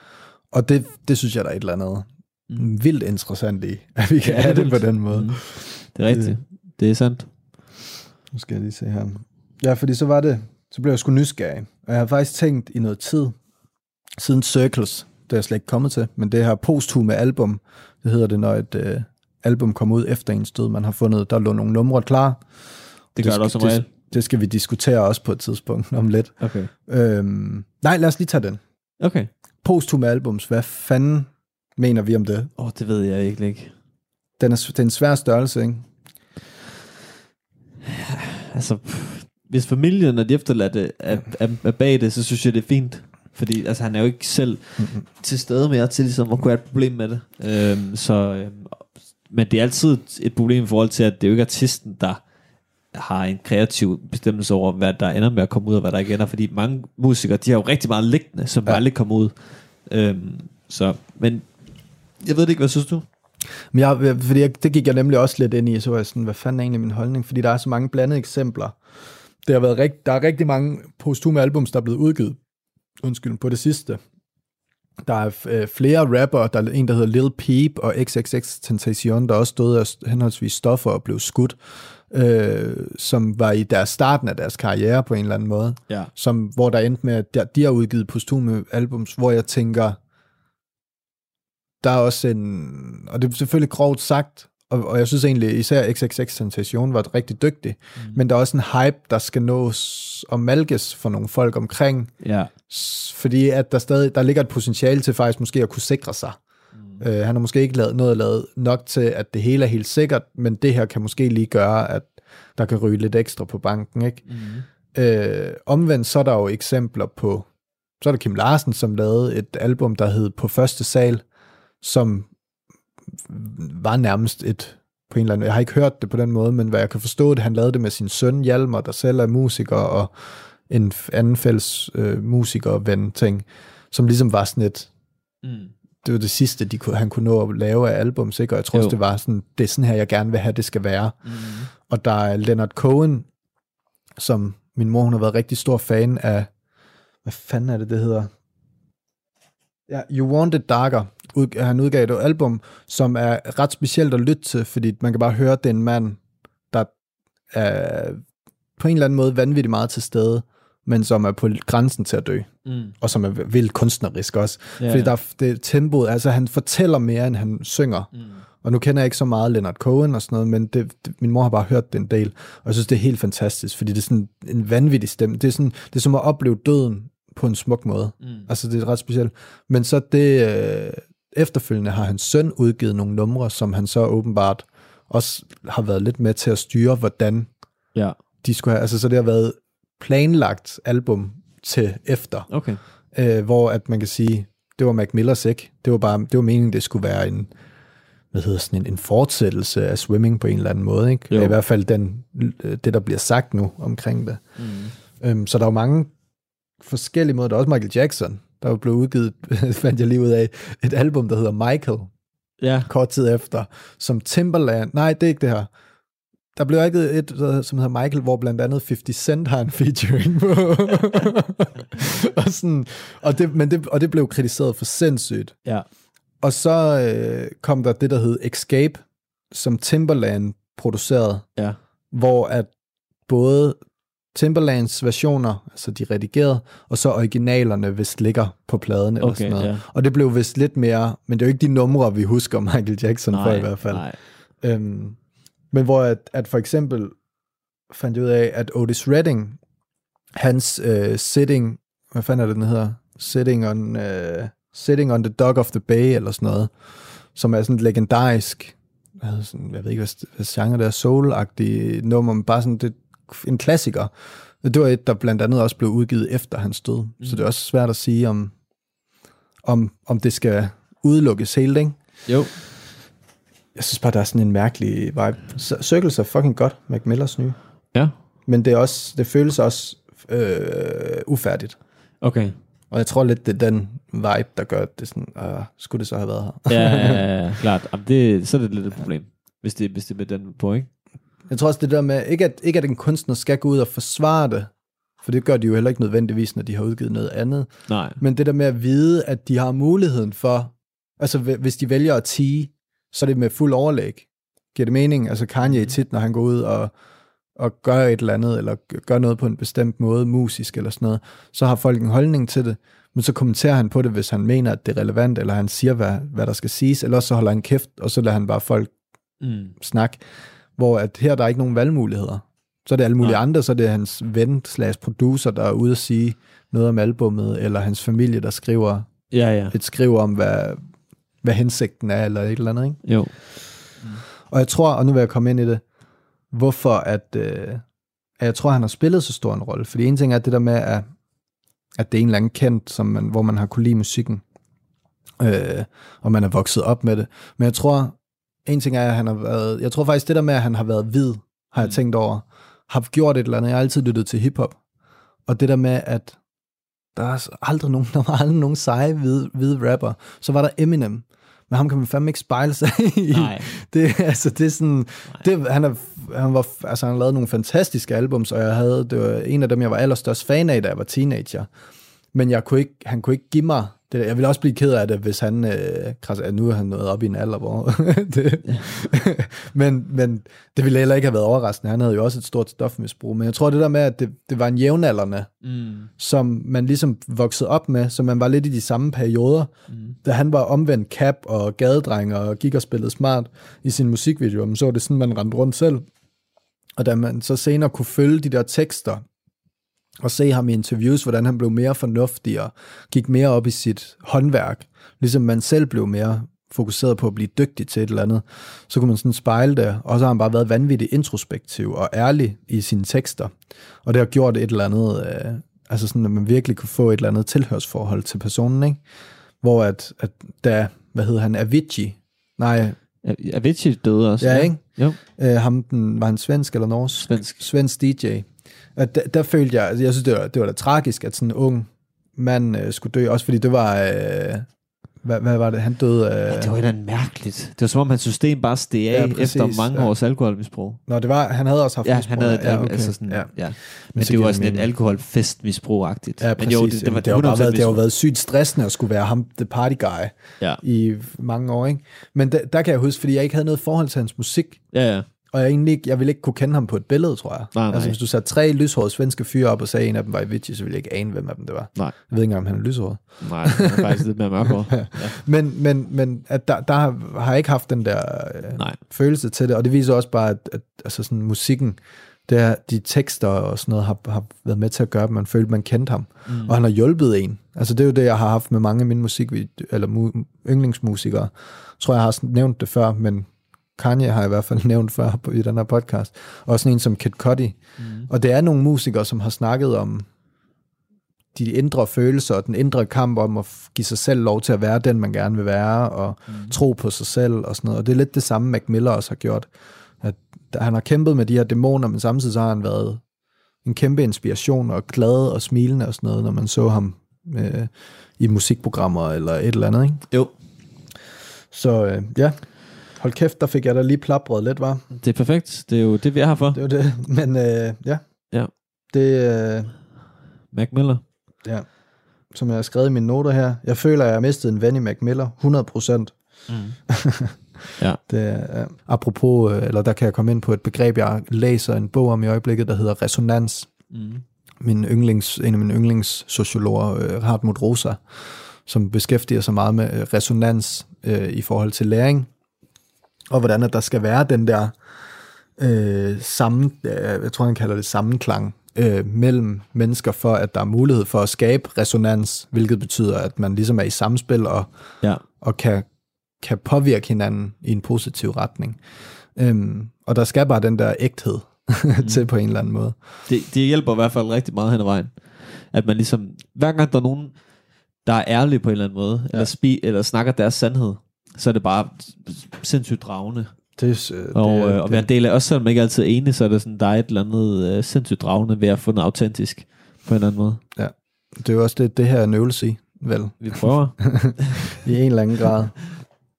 Og det, det synes jeg, der er et eller andet mm. vildt interessant i, at vi kan Ja, have det på den måde. Mm. Det er rigtigt. Det er sandt. Nu skal jeg lige se her. Ja, fordi så var det, så blev jeg sgu nysgerrig. Og jeg har faktisk tænkt i noget tid, siden Circles, det er jeg slet ikke kommet til, men det her posthume album, det hedder det, når et øh, album kommer ud efter ens død. Man har fundet, der lå nogle numre klar. Det gør det også som det, regel. Det skal vi diskutere også på et tidspunkt om lidt. Okay. Øhm, nej, lad os lige tage den. Okay. Posthume albums, hvad fanden mener vi om det? Åh, oh, det ved jeg ikke. ikke. Den er, det er en svær størrelse, ikke? Altså, pff, hvis familien og de efterladte er, er, er bag det, så synes jeg, det er fint. Fordi altså, han er jo ikke selv Mm-hmm. til stede mere til ligesom, at kunne have et problem med det. Øhm, så, øhm, men det er altid et problem i forhold til, at det er jo ikke artisten, der har en kreativ bestemmelse over, hvad der ender med at komme ud, og hvad der ikke ender. Fordi mange musikere, de har jo rigtig meget liggende, som ja. Aldrig kommer ud. Øhm, så, men jeg ved det ikke, hvad synes du? Men jeg, jeg- fordi jeg, det gik jeg nemlig også lidt ind i, så var jeg sådan, hvad fanden er egentlig min holdning? Fordi der er så mange blandede eksempler. Det har været rigt, der er rigtig mange posthume albums, der er blevet udgivet. Undskyld, på det sidste. Der er øh, flere rapper, der er en, der hedder Lil Peep og XXX Tentacion, der også stod af henholdsvis stoffer og blev skudt, øh, som var i deres starten af deres karriere på en eller anden måde Ja. som, hvor der endte med, at der, de har udgivet posthume albums, hvor jeg tænker, der er også en, og det er selvfølgelig grovt sagt, og, og jeg synes egentlig, især XXX Sensation var rigtig dygtig, mm. men der er også en hype, der skal nås og malkes for nogle folk omkring, Ja. fordi at der stadig, der ligger et potentiale til faktisk måske at kunne sikre sig. Mm. Øh, han har måske ikke lavet noget lavet nok til, at det hele er helt sikkert, men det her kan måske lige gøre, at der kan ryge lidt ekstra på banken, ikke? Øh, omvendt så er der jo eksempler på, så er der Kim Larsen, som lavede et album, der hed På Første Sal, som var nærmest et, på en eller anden, jeg har ikke hørt det på den måde, men hvad jeg kan forstå det, han lavede det med sin søn Hjalmar, der selv er musiker, og en anden fælles øh, musiker-ven ting, som ligesom var sådan et, Mm. Det var det sidste, de kunne, han kunne nå at lave af album, ikke? og jeg tror også, det var sådan, det er sådan her, jeg gerne vil have, det skal være. Mm. Og der er Leonard Cohen, som min mor, hun har været rigtig stor fan af, hvad fanden er det, det hedder? Ja, You Want It Darker. Ud, han udgav et album, som er ret specielt at lytte til, fordi man kan bare høre, at det er en mand, der er på en eller anden måde vanvittigt meget til stede, men som er på grænsen til at dø, Mm. og som er vildt kunstnerisk også. Ja. Fordi der, er- det tempoet, altså han fortæller mere, end han synger. Mm. Og nu kender jeg ikke så meget Leonard Cohen og sådan noget, men det, det, min mor har bare hørt det en del, og jeg synes, det er helt fantastisk, fordi det er sådan en vanvittig stemme. Det er, sådan, det er som at opleve døden på en smuk måde. Mm. Altså, det er ret specielt. Men så det, øh, efterfølgende har hans søn udgivet nogle numre, som han så åbenbart også har været lidt med til at styre, hvordan Ja, de skulle have, altså så det har været planlagt album til efter, okay. øh, hvor at man kan sige, det var Mac Millers ikke. Det var bare, det var meningen, det skulle være en, hvad hedder sådan en, en fortsættelse af swimming på en eller anden måde, ikke? Jo. I hvert fald den, det, der bliver sagt nu omkring det. Mm. Øhm, så der er jo mange forskellige måder. Der er også Michael Jackson, der er blevet udgivet, fandt jeg lige ud af, et album, der hedder Michael, Ja, kort tid efter, som Timberland, nej, det er ikke det her. Der blev ikke et, som hedder Michael, hvor blandt andet 50 Cent har en featuring på. og, sådan, og, det, men det, og det blev kritiseret for sindssygt. ja. Og så øh, kom der det, der hed Escape, som Timberland producerede, Ja. hvor at både Timberlands versioner, altså de redigerede, og så originalerne vist ligger på pladen eller Okay, sådan noget. ja. Og det blev vist lidt mere, men det er jo ikke de numre, vi husker Michael Jackson for i hvert fald. Nej. Øhm, men hvor at, at for eksempel fandt jeg ud af, at Otis Redding, hans øh, sitting, hvad fanden er det, den hedder? Sitting on, øh, sitting on the Dock of the Bay, eller sådan noget, som er sådan et legendarisk, hvad sådan, jeg ved ikke, hvad, hvad genre det er, soul-agtig nummer, men bare sådan det, en klassiker. Det var et, der blandt andet også blev udgivet efter hans død, mm. så det er også svært at sige, om, om, om det skal udelukkes helt, ikke? Jo. Jeg synes bare, der er sådan en mærkelig vibe. Circles er fucking godt, Mac Millers nye. Ja, Men det, er også, det føles også øh, ufærdigt. okay. Og jeg tror lidt, det er den vibe, der gør, det sådan, øh, skulle det så have været her? Ja, ja, ja, klart. Jamen, det, så er det lidt et problem, hvis det, hvis det er med den på, ikke? Jeg tror også det der med, ikke at, ikke at en kunstner skal gå ud og forsvare det, for det gør de jo heller ikke nødvendigvis, når de har udgivet noget andet. Nej. Men det der med at vide, at de har muligheden for, altså hv- hvis de vælger at tige, så er det med fuld overlæg. Giver det mening? Altså Kanye tit, når han går ud og, og gør et eller andet, eller gør noget på en bestemt måde, musisk eller sådan noget, så har folk en holdning til det, men så kommenterer han på det, hvis han mener, at det er relevant, eller han siger, hvad, hvad der skal siges, eller så holder han kæft, og så lader han bare folk Mm. snak, hvor at her der er ikke nogen valgmuligheder. Så er det alle mulige Nej. andre, så er det hans ven slash producer, der er ude at sige noget om albummet, eller hans familie, der skriver Ja, ja. et skriv om, hvad, hvad hensigten er, eller et eller andet. Ikke? Jo. Og jeg tror, og nu vil jeg komme ind i det, hvorfor at, øh, at jeg tror, han har spillet så stor en rolle. Fordi en ting er det der med, at, at det er en eller anden kendt, som man, hvor man har kunne lide musikken, øh, og man er vokset op med det. Men jeg tror, en ting er, at han har været, jeg tror faktisk, det der med, at han har været hvid, har jeg tænkt over, har gjort et eller andet. Jeg har altid lyttet til hiphop. Og det der med, at der er aldrig nogen, der var aldrig nogen seje hvide, hvide rapper. Så var der Eminem. Men ham kan man fandme ikke spejle sig i. Nej. Det, altså, det er sådan, det, han, er, han, var, altså, han lavet nogle fantastiske albums, og jeg havde, det var en af dem, jeg var allerstørst fan af, da jeg var teenager. Men jeg kunne ikke, han kunne ikke give mig det. Jeg ville også blive ked af det, hvis han, øh, kras, nu er han nået op i en alder, hvor det, men, men det ville heller ikke have været overraskende. Han havde jo også et stort stofmisbrug. Men jeg tror, det der med, at det, det var en jævnaldrende, Mm. som man ligesom voksede op med, så man var lidt i de samme perioder, mm. da han var omvendt cap og gadedreng og gik og spillede smart i sin musikvideo, men så var det sådan, man rendte rundt selv. Og da man så senere kunne følge de der tekster, og se ham i interviews, hvordan han blev mere fornuftig og gik mere op i sit håndværk, ligesom man selv blev mere fokuseret på at blive dygtig til et eller andet, så kunne man sådan spejle det, og så har han bare været vanvittigt introspektiv og ærlig i sine tekster, og det har gjort et eller andet, øh, altså sådan, at man virkelig kunne få et eller andet tilhørsforhold til personen, ikke? Hvor at, at da, hvad hedder han, Avicii, nej, Avicii døde også. ja, ikke? Jo, Øh, ham, den, var han svensk eller norsk? svensk. svensk DJ. At der, der følte jeg, altså jeg synes, det var, det var da tragisk, at sådan en ung mand øh, skulle dø, også fordi det var, øh, hvad, hvad var det, han døde øh, Ja, det var da mærkeligt. Det var som om hans system bare steg Ja, af præcis, efter mange ja. års alkoholmisbrug. Nå, det var, han havde også haft Ja, misbrug, han havde et, ja, ja, okay. altså sådan, ja. ja. ja. Men Men det var sådan et mening. alkoholfestmisbrug-agtigt. Ja, præcis. Men jo, det, det var, det, har jo bare 100% været, det har jo været sygt stressende at skulle være ham, the party guy, Ja, i mange år, ikke? Men der, der kan jeg huske, fordi jeg ikke havde noget forhold til hans musik, ja, ja. Og jeg, egentlig ikke, jeg ville ikke kunne kende ham på et billede, tror jeg. Nej, nej. Altså, hvis du satte tre lyshårede svenske fyre op og sagde, at en af dem var Avicii, så ville jeg ikke ane, hvem af dem det var. Nej. Jeg ved ikke engang, om han er lyshåret. Nej, det er faktisk lidt mere mørkere. Ja. Men, men, men at der, der har, har jeg ikke haft den der øh, Nej. følelse til det, og det viser også bare, at, at altså sådan, musikken, det er, de tekster og sådan noget har, har været med til at gøre, at man følte, at man kendte ham. Mm. Og han har hjulpet en. Altså det er jo det, jeg har haft med mange af mine musik, eller mu- yndlingsmusikere. Jeg tror, jeg har nævnt det før, men Kanye har jeg i hvert fald nævnt før på- i den her podcast. Og sådan en som Kid Cudi. Mm. Og det er nogle musikere, som har snakket om de indre følelser og den indre kamp om at give sig selv lov til at være den, man gerne vil være, og mm. tro på sig selv og sådan noget. Og det er lidt det samme, Mac Miller også har gjort. At han har kæmpet med de her dæmoner, men samtidig så har han været en kæmpe inspiration og glad og smilende og sådan noget, når man så ham øh, i musikprogrammer eller et eller andet. Ikke? Jo, Så øh, ja, hold kæft, der fik jeg da lige plapret lidt, var. det er perfekt. Det er jo det, vi er her for. Det var det. Men øh, ja, Ja. det, øh, Mac Miller. ja, som jeg har skrevet i mine noter her, jeg føler, at jeg har mistet en ven i Mac Miller, 100 procent. Mm. Ja. Det, er, uh, apropos, øh, eller der kan jeg komme ind på et begreb, jeg læser en bog om i øjeblikket, der hedder resonans. Mm. Min yndlings, en af mine yndlingssociologer, øh, Hartmut Rosa, som beskæftiger sig meget med øh, resonans øh, i forhold til læring, og hvordan at der skal være den der øh, sammen, øh, jeg tror han kalder det sammenklang, øh, mellem mennesker, for at der er mulighed for at skabe resonans, hvilket betyder, at man ligesom er i samspil og, Ja. og kan, kan påvirke hinanden i en positiv retning. Øhm, og der skal bare den der ægthed til på en eller anden måde. Det, det hjælper i hvert fald rigtig meget hen ad vejen. At man ligesom, hver gang der er nogen, der er ærlige på en eller anden måde, ja. eller, spi, eller snakker deres sandhed, så er det bare sindssygt dragende. Det, øh, Og, det, øh, og være en del af, også selvom man ikke altid er enig, så er det sådan, der er et eller andet øh, sindssygt dragende ved at få noget autentisk på en eller anden måde. det er jo også det, det her er en øvelse i, vel, Vi prøver. i en eller anden grad.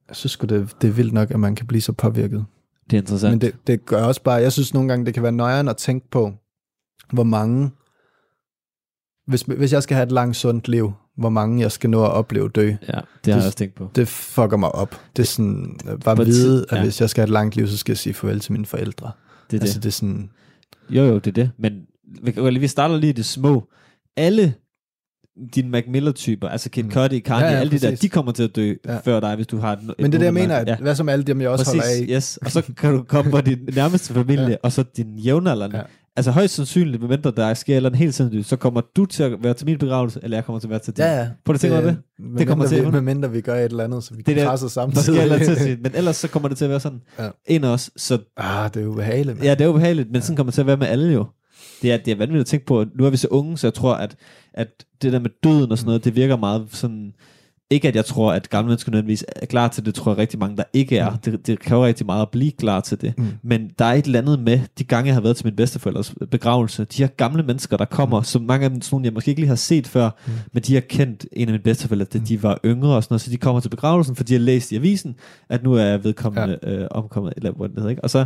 Jeg synes sgu, det, det er vildt nok, at man kan blive så påvirket. Det er interessant. Men det, det gør også bare, jeg synes nogle gange, det kan være nøjeren at tænke på, hvor mange, hvis, hvis jeg skal have et langt, sundt liv, hvor mange jeg skal nå at opleve dø. ja, det har det- jeg også tænkt på. Det fucker mig op. Det er sådan, bare et vide, at ja. hvis jeg skal have et langt liv, så skal jeg sige farvel til mine forældre. Det er altså det. det er sådan, Jo, jo, det er det. Men vi, starter lige i det små. Alle dine Mac Miller-typer, altså Kid Mm. Cudi, Kanye, Ja, ja, alle de der, de kommer til at dø Ja. før dig, hvis du har et, men det er det, jeg mener, at Ja. hvad som alle dem, jeg også Præcis, holder af. yes. Og så kan du komme på din nærmeste familie, ja. og så din jævnaldrende. Ja. Ja. Altså højst sandsynligt, medmindre der sker eller en helt sindssygt, så kommer du til at være til min begravelse, eller jeg kommer til at være til din. Ja, ja. Prøv at tænke over det. Det kommer til at- medmindre vi gør et eller andet, så vi Det kan der- Der samtidig. sker til at sige, men ellers så kommer det til at være sådan. Ja. Ja. En os, så ah, det er jo behageligt. mand. Ja, det er ubehageligt, men sådan kommer det til at være med alle jo. Det er, det er vanvittigt at tænke på. Nu er vi så unge, så jeg tror, at, at det der med døden og sådan noget, det virker meget sådan... Ikke at jeg tror, at gamle mennesker nødvendigvis er klar til det, tror jeg rigtig mange, der ikke er. Mm. Det, det kræver rigtig meget at blive klar til det. Mm. Men der er et eller andet med, de gange jeg har været til min bedsteforældres begravelse, de her gamle mennesker, der kommer, Mm. som mange af dem, sådan jeg måske ikke lige har set før, Mm. men de har kendt en af mine bedsteforældre, da Mm. de var yngre og sådan noget, så de kommer til begravelsen, for de har læst i avisen, at nu er vedkommende ja. øh, omkommet, eller hvad det hedder, ikke? Og så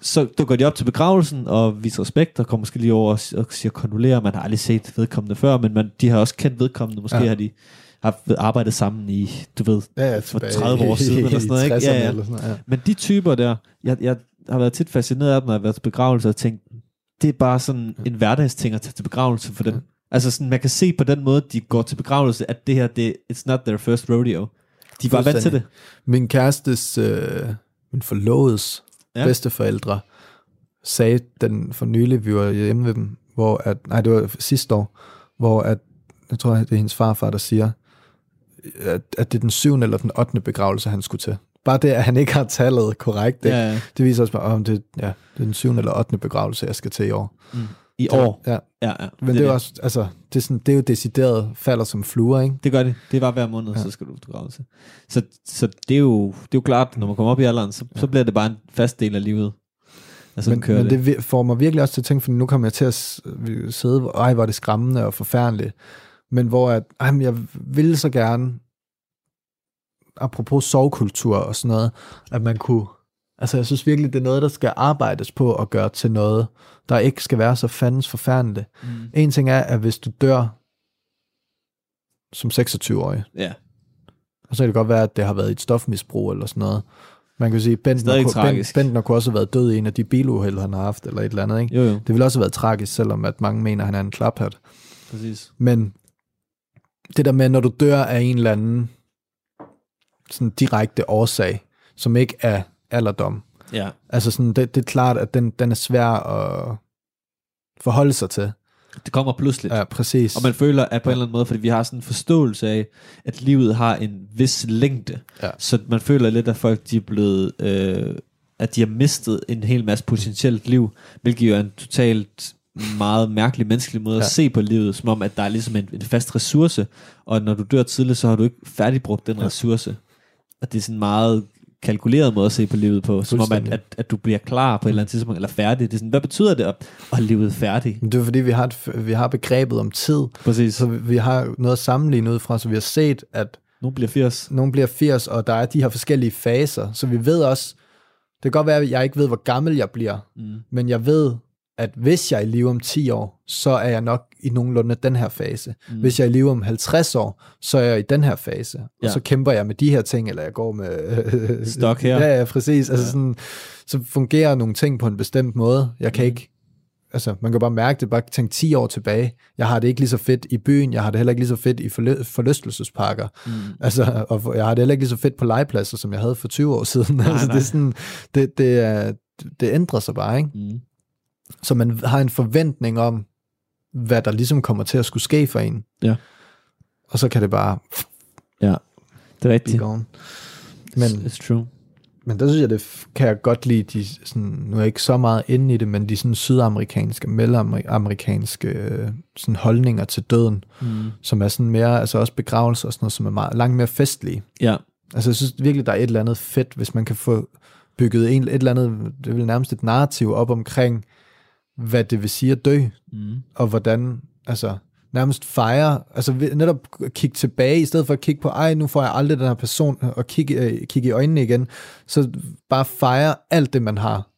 så dukker de op til begravelsen og viser respekt og kommer måske lige over og, og siger kondolerer. Man har aldrig set vedkommende før, men man, de har også kendt vedkommende. Måske ja. har de haft arbejdet sammen i, du ved, Ja, ja, for tilbage 30 år i- siden eller sådan noget, ikke? 60'erne Ja, ja. Eller sådan noget, ja. Men de typer der, jeg, jeg har været tit fascineret af dem, når jeg har været til begravelse og tænkt, det er bare sådan en hverdagsting at tage til begravelse for dem. Ja. Altså sådan, man kan se på den måde, de går til begravelse, at det her, det, it's not their first rodeo. De bare vant til det. Min kærestes, øh, min forlovedes ja. Ja. bedsteforældre sagde den for nylig, vi var hjemme ved dem, hvor at, nej, det var sidste år, hvor at, jeg tror, det er hendes farfar, der siger, at, at det er den syvende eller den ottende begravelse, han skulle til. Bare det, at han ikke har tallet korrekt, det, Ja, ja. det viser også bare, om det, ja, det er den syvende eller ottende begravelse, jeg skal til i år. I år. Ja, Ja, ja. men det, det, er, også, altså, det, er sådan, det er jo decideret falder som fluer, ikke? Det gør det. Det er bare hver måned, ja. så skal du begrave sig. Så, så det, er jo, det er jo klart, når man kommer op i alderen, så, så bliver det bare en fast del af livet. Altså, Men, men det vi- får mig virkelig også til at tænke, for nu kommer jeg til at sidde, ej, hvor er det skræmmende og forfærdeligt. Men hvor at, ej, men jeg ville så gerne, apropos sovkultur og sådan noget, at man kunne, altså jeg synes virkelig, det er noget, der skal arbejdes på at gøre til noget, der ikke skal være så fandens forfærdeligt. Mm. En ting er, at hvis du dør som 26-årig, Ja. og så kan det godt være, at det har været et stofmisbrug eller sådan noget. Man kan sige, Bentner, kunne. Bent, Bentner kunne også have været død i en af de biluheld, han har haft, eller et eller andet, ikke? Jo, jo. Det ville også have været tragisk, selvom at mange mener, at han er en klaphat. Præcis. Men det der med, når du dør af en eller anden sådan direkte årsag, som ikke er alderdom. Ja. Altså sådan, det, det er klart, at den, den er svær at forholde sig til. Det kommer pludseligt. Ja, præcis. Og man føler, at på en eller anden måde, fordi vi har sådan en forståelse af, at livet har en vis længde, Ja. så man føler lidt, at folk de er blevet, øh, at de har mistet en hel masse potentielt liv, hvilket jo er en totalt meget mærkelig menneskelig måde ja. At se på livet, som om, at der er ligesom en, en fast ressource, og når du dør tidligt, så har du ikke færdigbrugt den ja. Ressource. Og det er sådan en meget kalkuleret måde at se på livet på, som om, at, at, at du bliver klar på et eller andet tidspunkt, eller færdig. Det er sådan, hvad betyder det at, at livet færdig? Det er fordi, vi har, et, vi har begrebet om tid, Præcis. så vi, har noget at sammenligne ud fra, så vi har set, at Nogle bliver 80. nogen bliver 80, og der er de her forskellige faser, så vi ved også, det kan godt være, at jeg ikke ved, hvor gammel jeg bliver, Mm. men jeg ved, at hvis jeg er i live om 10 år, så er jeg nok i nogenlunde den her fase. Mm. Hvis jeg er i live om 50 år, så er jeg i den her fase. Og Ja. så kæmper jeg med de her ting, eller jeg går med... Stok her. Ja, ja, præcis. Altså Ja. sådan, så fungerer nogle ting på en bestemt måde. Jeg kan Mm. ikke... Altså, man kan bare mærke det, bare tænke 10 år tilbage. Jeg har det ikke lige så fedt i byen, jeg har det heller ikke lige så fedt i forlø- forlystelsesparker. Mm. Altså, og jeg har det heller ikke lige så fedt på legepladser, som jeg havde for 20 år siden. Nej, altså, nej. det, er sådan, det, det, er, det ændrer sig bare, ikke? Mm. Så man har en forventning om, hvad der ligesom kommer til at skulle ske for en. Ja. Og så kan det bare Det er rigtigt. Men, It's true. men der synes jeg, det kan jeg godt lide, de, sådan, nu er jeg ikke så meget inde i det, men de sådan sydamerikanske, mellemamerikanske øh, sådan holdninger til døden, Mm. som er sådan mere, altså også begravelser og sådan noget, som er meget, langt mere festlige. Ja. Altså jeg synes virkelig, der er et eller andet fedt, hvis man kan få bygget en, et eller andet, det vel nærmest et narrativ op omkring, hvad det vil sige at dø, Mm. og hvordan, altså nærmest fejre, altså netop kigge tilbage, i stedet for at kigge på, ej, nu får jeg aldrig den her person, og kigge, øh, kigge i øjnene igen, så bare fejre alt det, man har.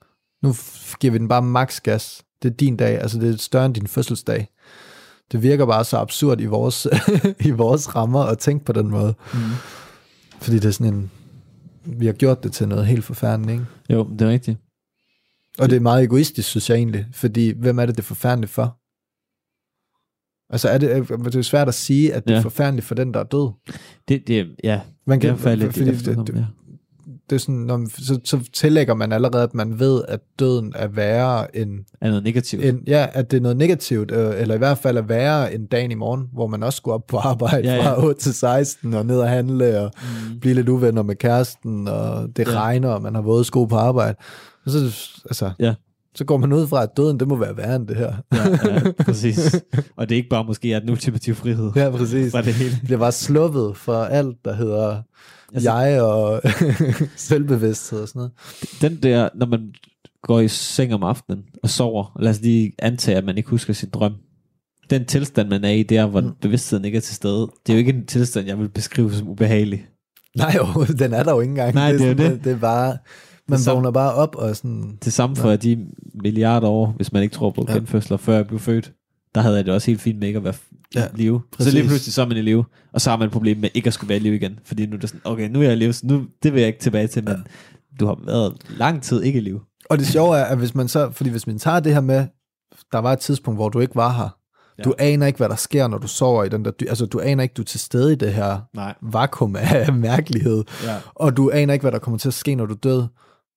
Nu giver vi den bare max gas. Det er din dag, altså det er større end din fødselsdag. Det virker bare så absurd i vores, i vores rammer at tænke på den måde. Mm. Fordi det er sådan en, vi har gjort det til noget helt forfærdeligt, ikke? Jo, det er rigtigt. Og det er meget egoistisk, synes jeg egentlig, fordi hvem er det, det er forfærdeligt for? Altså er det, det er svært at sige, at det Ja. er forfærdeligt for den, der er død. Det, det ja, Man det kan, er faktisk lidt fordi det, det, ja. det er sådan, når man, så, så tillægger man allerede, at man ved, at døden er værre end, er noget negativt. end ja, at det er noget negativt, øh, eller i hvert fald er værre end dagen i morgen, hvor man også skulle op på arbejde Ja, ja, fra 8 til 16, og ned og handle, og Mm. blive lidt uvenner med kæresten, og det ja. regner, og man har våde sko på arbejde. Og så, altså, Ja. så går man ud fra, at døden, det må være værre end det her. Ja, ja, præcis. Og det er ikke bare måske at den ultimative frihed Ja, præcis. fra det hele. Det bliver bare sluppet for alt, der hedder Altså- jeg og selvbevidsthed og sådan noget. Den der, når man går i seng om aftenen og sover, og lad os lige antage, at man ikke husker sin drøm. Den tilstand, man er i der, hvor mm. Bevidstheden ikke er til stede, det er jo ikke en tilstand, jeg vil beskrive som ubehagelig. Nej, jo, den er der jo ikke engang. Nej, det er jo sådan, det. Det er bare, man samme- vågner bare op og sådan... Det samme for de milliarder år, hvis man ikke tror på Ja. genfødsler, før jeg blev født. Der havde jeg det også helt fint med ikke at være ja, Ja, i live. Så præcis. lige pludselig så er man i live, og så har man et problem med ikke at skulle være i live igen. Fordi nu er det sådan, okay, nu er jeg i live, så nu, det vil jeg ikke tilbage til, men ja. du har været lang tid ikke i live. Og det sjove er, at hvis man så... Fordi hvis man tager det her med, der var et tidspunkt, hvor du ikke var her. Ja. Ja. Du aner ikke, hvad der sker, når du sover i den der... Altså, du aner ikke, du er til stede i det her Nej. vakuum af mærkelighed. Ja. og du aner ikke, hvad der kommer til at ske, når du er død.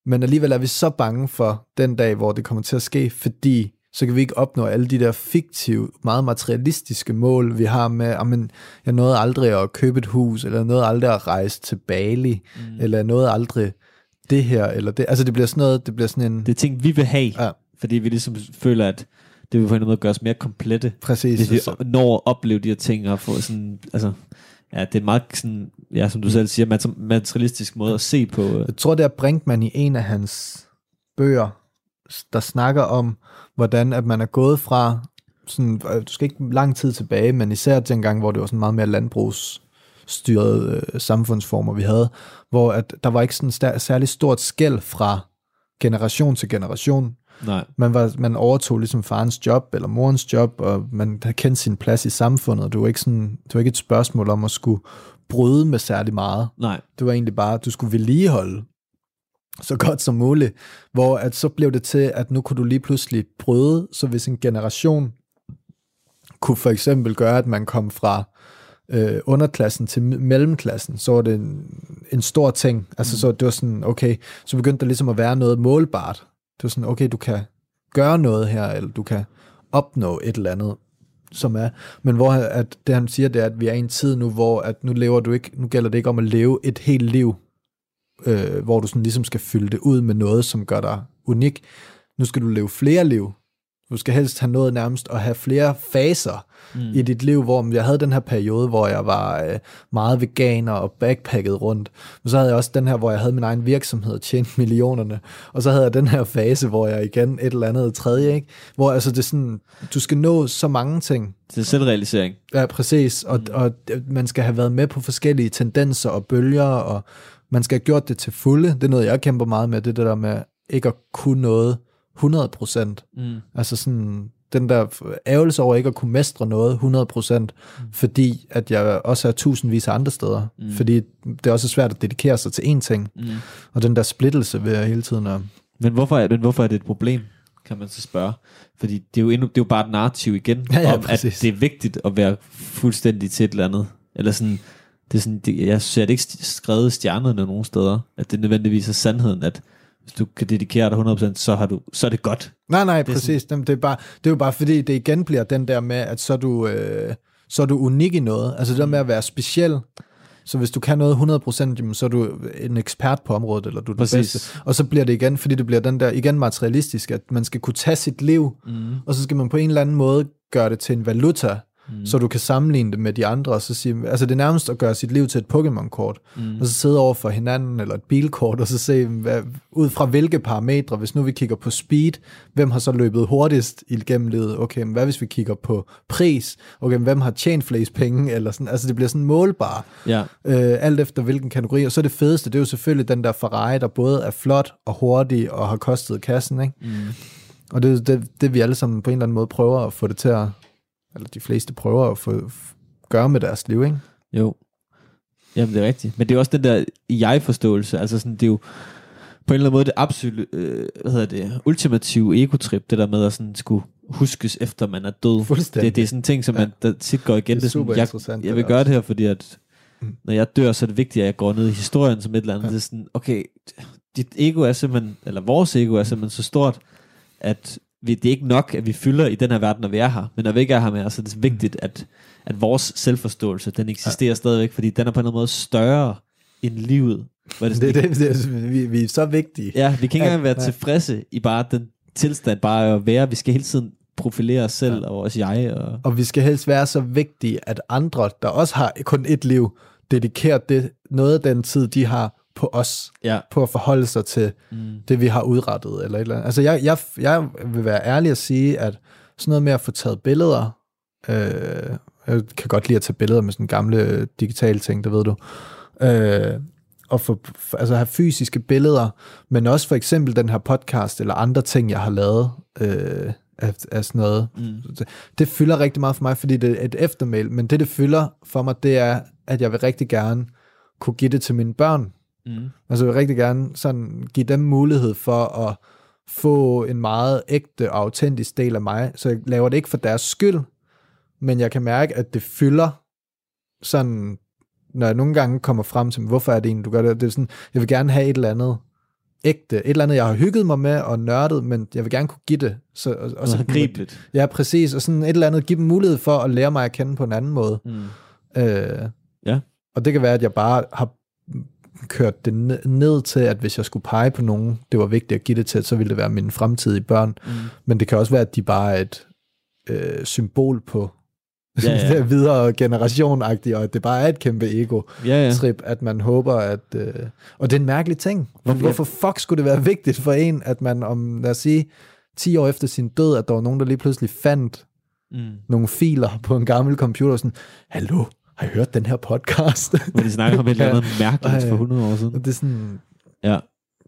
Men alligevel er vi så bange for den dag, hvor det kommer til at ske, fordi så kan vi ikke opnå alle de der fiktive, meget materialistiske mål, vi har med, amen, jeg nåede aldrig at købe et hus, eller jeg nåede aldrig at rejse til Bali, mm. eller jeg nåede aldrig det her, eller det. Altså det bliver sådan noget, det bliver sådan en... Det er ting, vi vil have, Ja. fordi vi ligesom føler, at det vil på en måde gøre os mere komplette, Præcis. hvis vi når at opleve de her ting, og få sådan, altså, ja, det er en meget sådan, ja, som du selv siger, materialistisk måde at se på. øh, Jeg tror, det er Brinkmann i en af hans bøger, der snakker om, hvordan at man er gået fra, sådan, øh, du skal ikke lang tid tilbage, men især til en gang, hvor det var sådan meget mere landbrugsstyrede øh, samfundsformer, vi havde, hvor at der var ikke sådan stær- særlig stort skæld fra generation til generation. Nej, Man, var, man overtog ligesom farens job eller morens job, og man havde kendt sin plads i samfundet, og det var ikke, sådan, det var ikke et spørgsmål om at skulle bryde med særlig meget. nej, Det var egentlig bare, at du skulle vedligeholde så godt som muligt. Hvor at så blev det til, at nu kunne du lige pludselig bryde, så hvis en generation kunne for eksempel gøre, at man kom fra øh, underklassen til me- mellemklassen, så var det en, en stor ting. Altså så det var sådan, okay, så begyndte der ligesom at være noget målbart. Det er sådan, okay, du kan gøre noget her, eller du kan opnå et eller andet, som er, men hvor at det han siger, det er, at vi er i en tid nu, hvor at nu lever du ikke, nu gælder det ikke om at leve et helt liv, øh, hvor du sådan ligesom skal fylde det ud med noget, som gør dig unik. Nu skal du leve flere liv. Du skal helst have noget nærmest at have flere faser mm. i dit liv, hvor jeg havde den her periode, hvor jeg var øh, meget veganer og backpacket rundt. Men så havde jeg også den her, hvor jeg havde min egen virksomhed og tjente millionerne. Og så havde jeg den her fase, hvor jeg igen et eller andet tredje, ikke? Hvor altså det er sådan, du skal nå så mange ting. det er selvrealisering. Ja, præcis. Og, mm. og man skal have været med på forskellige tendenser og bølger, og man skal have gjort det til fulde. Det er noget, jeg kæmper meget med, det er det der med ikke at kunne noget 100 procent. Mm. Altså sådan den der ærgelse over ikke at kunne mestre noget 100 procent, mm. fordi at jeg også er tusindvis af andre steder. Mm. Fordi det er også svært at dedikere sig til én ting. Mm. Og den der splittelse ved at hele tiden at... Men hvorfor er, men hvorfor er det et problem, kan man så spørge? Fordi det er jo, endnu, det er jo bare et narrativ igen, Ja, ja, om at præcis. det er vigtigt at være fuldstændig til et eller andet. Eller sådan, det er sådan, det, jeg ser det ikke skrevet stjernerne nogen steder, at det nødvendigvis er sandheden, at hvis du kan dedikere dig 100%, så, har du, så er det godt. Nej, nej, er præcis. Det er, det, er bare, det er jo bare fordi, det igen bliver den der med, at så er du, øh, så er du unik i noget. Altså det der med at være speciel. Så hvis du kan noget 100%, jamen, så er du en ekspert på området, eller du er den Præcis. bedste. Og så bliver det igen, fordi det bliver den der, igen materialistisk, at man skal kunne tage sit liv, Mm. og så skal man på en eller anden måde gøre det til en valuta, mm. så du kan sammenligne det med de andre, og så sige, altså det er nærmest at gøre sit liv til et Pokémon-kort, mm. og så sidde over for hinanden, eller et bilkort, og så se, hvad, ud fra hvilke parametre, hvis nu vi kigger på speed, hvem har så løbet hurtigst igennem livet, okay, men hvad hvis vi kigger på pris, okay, men hvem har tjent flest penge, eller sådan, altså det bliver sådan målbart, Ja, øh, alt efter hvilken kategori, og så det fedeste, det er jo selvfølgelig den der Ferrari, der både er flot og hurtig, og har kostet kassen, ikke? mm. Og det er det, det, vi alle sammen på en eller anden måde prøver at få det til at, eller de fleste prøver at få, gøre med deres liv, ikke? jo. Jamen, det er rigtigt. Men det er også den der jeg-forståelse. Altså sådan, det er jo på en eller anden måde det absolut, øh, hvad hedder det, ultimative egotrip, det der med at sådan skulle huskes efter man er død. Det, det er sådan en ting, som man der tit går igen. Det er sådan, super jeg, interessant, jeg det vil gøre det her, fordi at Mm. når jeg dør, så er det vigtigt, at jeg går ned i historien som et eller andet. Ja. Ja. Det er sådan, okay, dit ego er simpelthen, eller vores ego er simpelthen så stort, at vi, det er ikke nok, at vi fylder i den her verden, når vi er her. Men når vi ikke er her mere, så er det vigtigt, at, at vores selvforståelse, den eksisterer ja. stadigvæk, fordi den er på en eller anden måde større end livet. Hvor det, Det, sådan, det, det, vi, vi er så vigtige. Ja, vi kan ikke engang være ja. tilfredse i bare den tilstand, bare at være. Vi skal hele tiden profilere os selv ja. og vores jeg. Og, Og vi skal helst være så vigtige, at andre, der også har kun et liv, dedikerer det, noget af den tid, de har på os, ja. på at forholde sig til Mm. det, vi har udrettet. Eller et eller andet. Altså, jeg, jeg, jeg vil være ærlig at sige, at sådan noget med at få taget billeder, øh, jeg kan godt lide at tage billeder med sådan gamle digitale ting, det ved du, øh, og få, altså have fysiske billeder, men også for eksempel den her podcast, eller andre ting, jeg har lavet, øh, af, af sådan noget. Mm. Det, det fylder rigtig meget for mig, fordi det er et eftermæl, men det, det fylder for mig, det er, at jeg vil rigtig gerne kunne give det til mine børn, Mm. Altså jeg vil rigtig gerne sådan give dem mulighed for at få en meget ægte og autentisk del af mig. Så jeg laver det ikke for deres skyld, men jeg kan mærke, at det fylder sådan, når jeg nogle gange kommer frem til, hvorfor er det egentlig, du gør det? Det er sådan, jeg vil gerne have et eller andet ægte. Et eller andet, jeg har hygget mig med og nørdet, men jeg vil gerne kunne give det. Så, og, og så gribeligt. Ja, præcis. Og sådan et eller andet, give dem mulighed for at lære mig at kende på en anden måde. Mm. Øh, Ja. Og det kan være, at jeg bare har kørt det ned- til, at hvis jeg skulle pege på nogen, det var vigtigt at give det til, så ville det være mine fremtidige børn. Mm. Men det kan også være, at de bare er et øh, symbol på Ja, ja. det videre generation og at det bare er et kæmpe ego-trip, Ja, ja. at man håber, at... Øh, og det er en mærkelig ting. Hvorfor- Hvorfor fuck skulle det være vigtigt for en, at man om, lad os sige, 10 år efter sin død, at der var nogen, der lige pludselig fandt Mm. nogle filer på en gammel computer, og sådan, hallo, har I hørt den her podcast? Hvor de snakker om et eller andet mærkeligt for 100 år siden. det er sådan, Ja,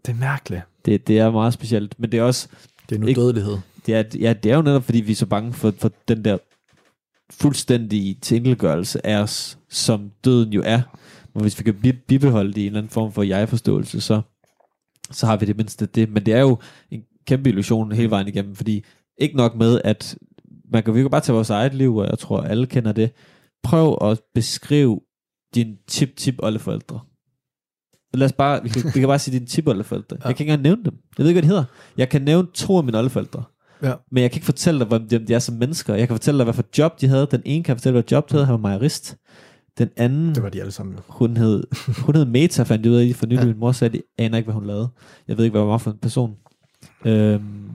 det er mærkeligt. det, det er meget specielt. Men det er også, Det er nu Ikke- dødelighed. det er, ja, det er jo netop, fordi vi er så bange for, for den der fuldstændige tinkelgørelse af os, som døden jo er. Og hvis vi kan bi- bibeholde det i en eller anden form for jeg-forståelse, så, så har vi det mindste det. Men det er jo en kæmpe illusion hele vejen igennem, fordi ikke nok med, at man kan, vi kan bare tage vores eget liv, og jeg tror, alle kender det. Prøv at beskrive din tip-tip-oldeforældre. Lad os bare, vi kan, vi kan bare sige dine tip-oldeforældre. Ja. Jeg kan ikke engang nævne dem. Jeg ved ikke, hvad de hedder. Jeg kan nævne to af mine oldeforældre. Ja. Men jeg kan ikke fortælle dig, hvem de, er som mennesker. Jeg kan fortælle dig, hvad for job de havde. Den ene kan jeg fortælle, hvad job de havde. Han var majorist. Den anden, Det var de alle sammen. hun hed, hun hed Meta, fandt jeg ud af for nylig. Ja. Min mor sagde, at jeg aner ikke, hvad hun lavede. Jeg ved ikke, hvad hun var for en person. Øhm,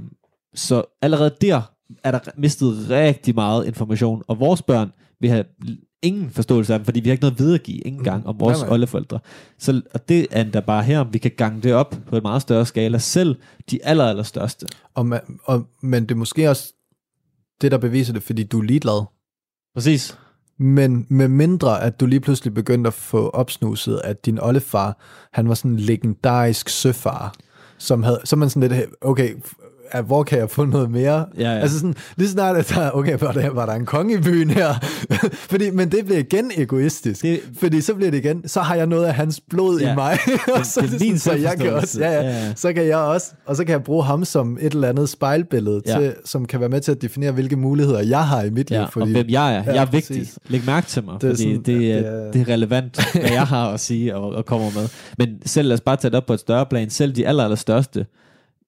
så allerede der er der mistet rigtig meget information. Og vores børn vil have ingen forståelse af dem, fordi vi har ikke noget at videregive ikke engang om vores Nej, nej. oldeforældre. Så, og det er endda bare her, vi kan gange det op på en meget større skala. Selv de aller, aller største. Og, man, og, men det er måske også det, der beviser det, fordi du er ligeglad. Præcis. Men med mindre, at du lige pludselig begyndte at få opsnuset, at din oldefar, han var sådan en legendarisk søfar, som havde, så er man sådan lidt, okay, at hvor kan jeg få noget mere? Ja, ja. Altså sådan, lige snart, at der, okay, var der, var der en konge i byen her? fordi, men det bliver igen egoistisk. Det- fordi så bliver det igen, så har jeg noget af hans blod Ja. i mig. og Det- så, det er det min sådan, så jeg kan også, ja, ja. Ja, så kan jeg også, og så kan jeg bruge ham som et eller andet spejlbillede, Ja. til, som kan være med til at definere, hvilke muligheder jeg har i mit Ja, liv. og hvem jeg er. Ja, jeg er vigtig. præcis. Læg mærke til mig, Det er det fordi sådan- det, er, det er- det er relevant, hvad jeg har at sige og, og kommer med. Men selv lad os bare tage det op på et større plan. Selv de aller, aller største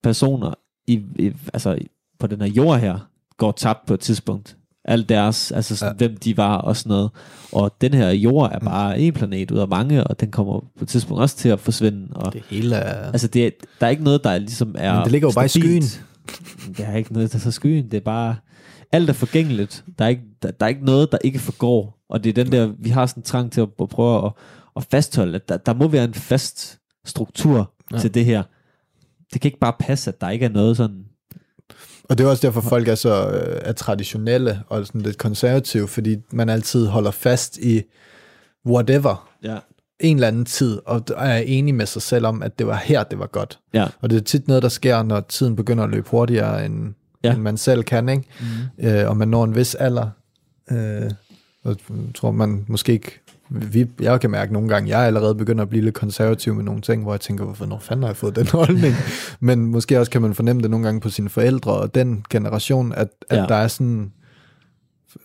personer i, i, altså, på den her jord her, går tabt på et tidspunkt. Alt deres, altså sådan, ja. hvem de var og sådan noget. Og den her jord er bare en planet ud af mange, og den kommer på et tidspunkt også til at forsvinde. Og, Det hele er... altså det er, der er ikke noget, der ligesom er Men det ligger jo bare i stabilt. Der er ikke noget, der er så skyen. Det er bare, alt er forgængeligt. Der er, ikke, der, der er ikke noget, der ikke forgår. Og det er den der, vi har sådan en trang til at, at prøve at, at fastholde, at der, der må være en fast struktur ja. til det her. Det kan ikke bare passe, at der ikke er noget sådan... Og det er også derfor, folk er så øh, er traditionelle og sådan lidt konservative, fordi man altid holder fast i whatever, Ja. en eller anden tid, og er enig med sig selv om, at det var her, det var godt. Ja. Og det er tit noget, der sker, når tiden begynder at løbe hurtigere, end, Ja. end man selv kan, ikke? Mm. Øh, og man når en vis alder. Øh, og tror man måske ikke... Vi, jeg kan mærke nogle gange, jeg er allerede begynder at blive lidt konservativ med nogle ting, hvor jeg tænker, hvorfor når fanden har jeg fået den holdning? Men måske også kan man fornemme det nogle gange på sine forældre og den generation, at, at Ja. der er sådan,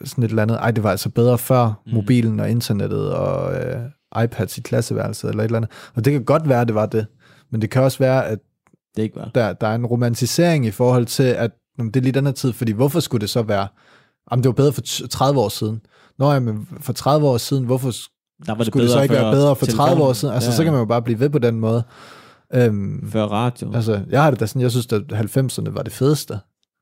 sådan et eller andet, ej, det var altså bedre før mm. mobilen og internettet og øh, iPads i klasseværelset eller et eller andet. Og det kan godt være, at det var det. Men det kan også være, at Det ikke var. der, der er en romantisering i forhold til, at jamen, det er lige den her tid, fordi hvorfor skulle det så være, jamen det var bedre for t- 30 år siden. Nå ja, men for 30 år siden, hvorfor Der var det skulle det så ikke være bedre for 30 år telefonen. siden? Altså, ja. så kan man jo bare blive ved på den måde. Øhm, Før radio. altså, jeg har det da sådan, jeg synes, at 90'erne var det fedeste.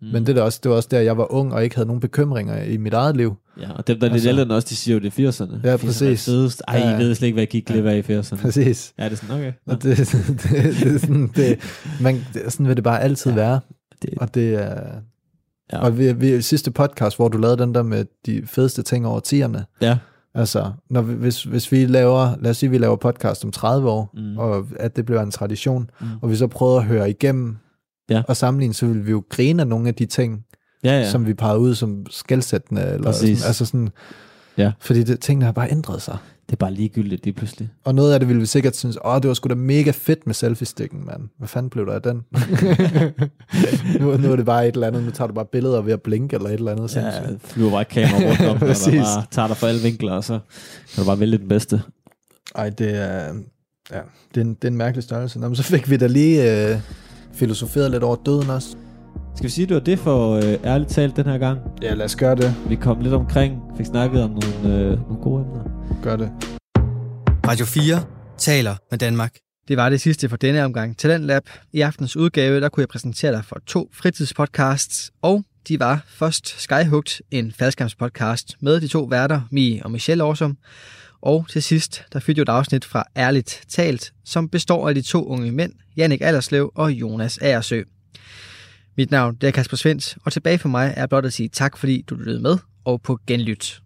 Mm. Men det, er da også, det var også der, jeg var ung og ikke havde nogen bekymringer i mit eget liv. Ja, og dem, der er lidt Altså- ældre os, de siger jo, det er 80'erne. Ja, 80'erne præcis. fedest. Ej, Ja. I ved slet ikke, hvad jeg gik glip af i 80'erne. Præcis. Ja, det er sådan, okay. Nå. Og det, det, det, er sådan, det, man, det, sådan vil det bare altid Ja. være. Det- Og det er... Ja. Og vi, vi, sidste podcast, hvor du lavede den der med de fedeste ting over tierne, Ja, Altså, når vi, hvis, hvis vi laver, lad os sige, vi laver podcast om 30 år, Mm. og at det bliver en tradition, Mm. og vi så prøver at høre igennem Ja. og sammenligne, så vil vi jo grine af nogle af de ting, ja, ja. ja. som vi pegede ud som skældsættende. Eller Præcis. sådan, altså sådan, Ja. Fordi det, tingene har bare ændret sig. Det er bare ligegyldigt lige pludselig. Og noget af det ville vi sikkert synes, åh, det var sgu da mega fedt med selfie-stikken, mand. Hvad fanden blev der af den? nu, nu er det bare et eller andet, nu tager du bare billeder ved at blinke eller et eller andet. Ja, sindssygt. flyver bare et kamera rundt om, og bare tager dig fra alle vinkler, og så kan du bare vælge den bedste. Ej, det er... Ja, det er en, det er en mærkelig størrelse. Nå, men så fik vi da lige øh, filosoferet lidt over døden også. Skal vi sige, at det var det for øh, ærligt talt den her gang? Ja, lad os gøre det. Vi kom lidt omkring, fik snakket om nogle, øh, nogle gode emner. Gør det. Radio 4 taler med Danmark. Det var det sidste for denne omgang Talent Lab. I aftens udgave, der kunne jeg præsentere dig for to fritidspodcasts, og de var først Skyhugt, en faldskærmspodcast med de to værter, Mie og Michelle Årsum, og til sidst, der fik jo et afsnit fra Ærligt Talt, som består af de to unge mænd, Jannik Allerslev og Jonas Aersø. Mit navn det er Kasper Svens, og tilbage for mig er blot at sige tak, fordi du lyttede med, og på genlyt.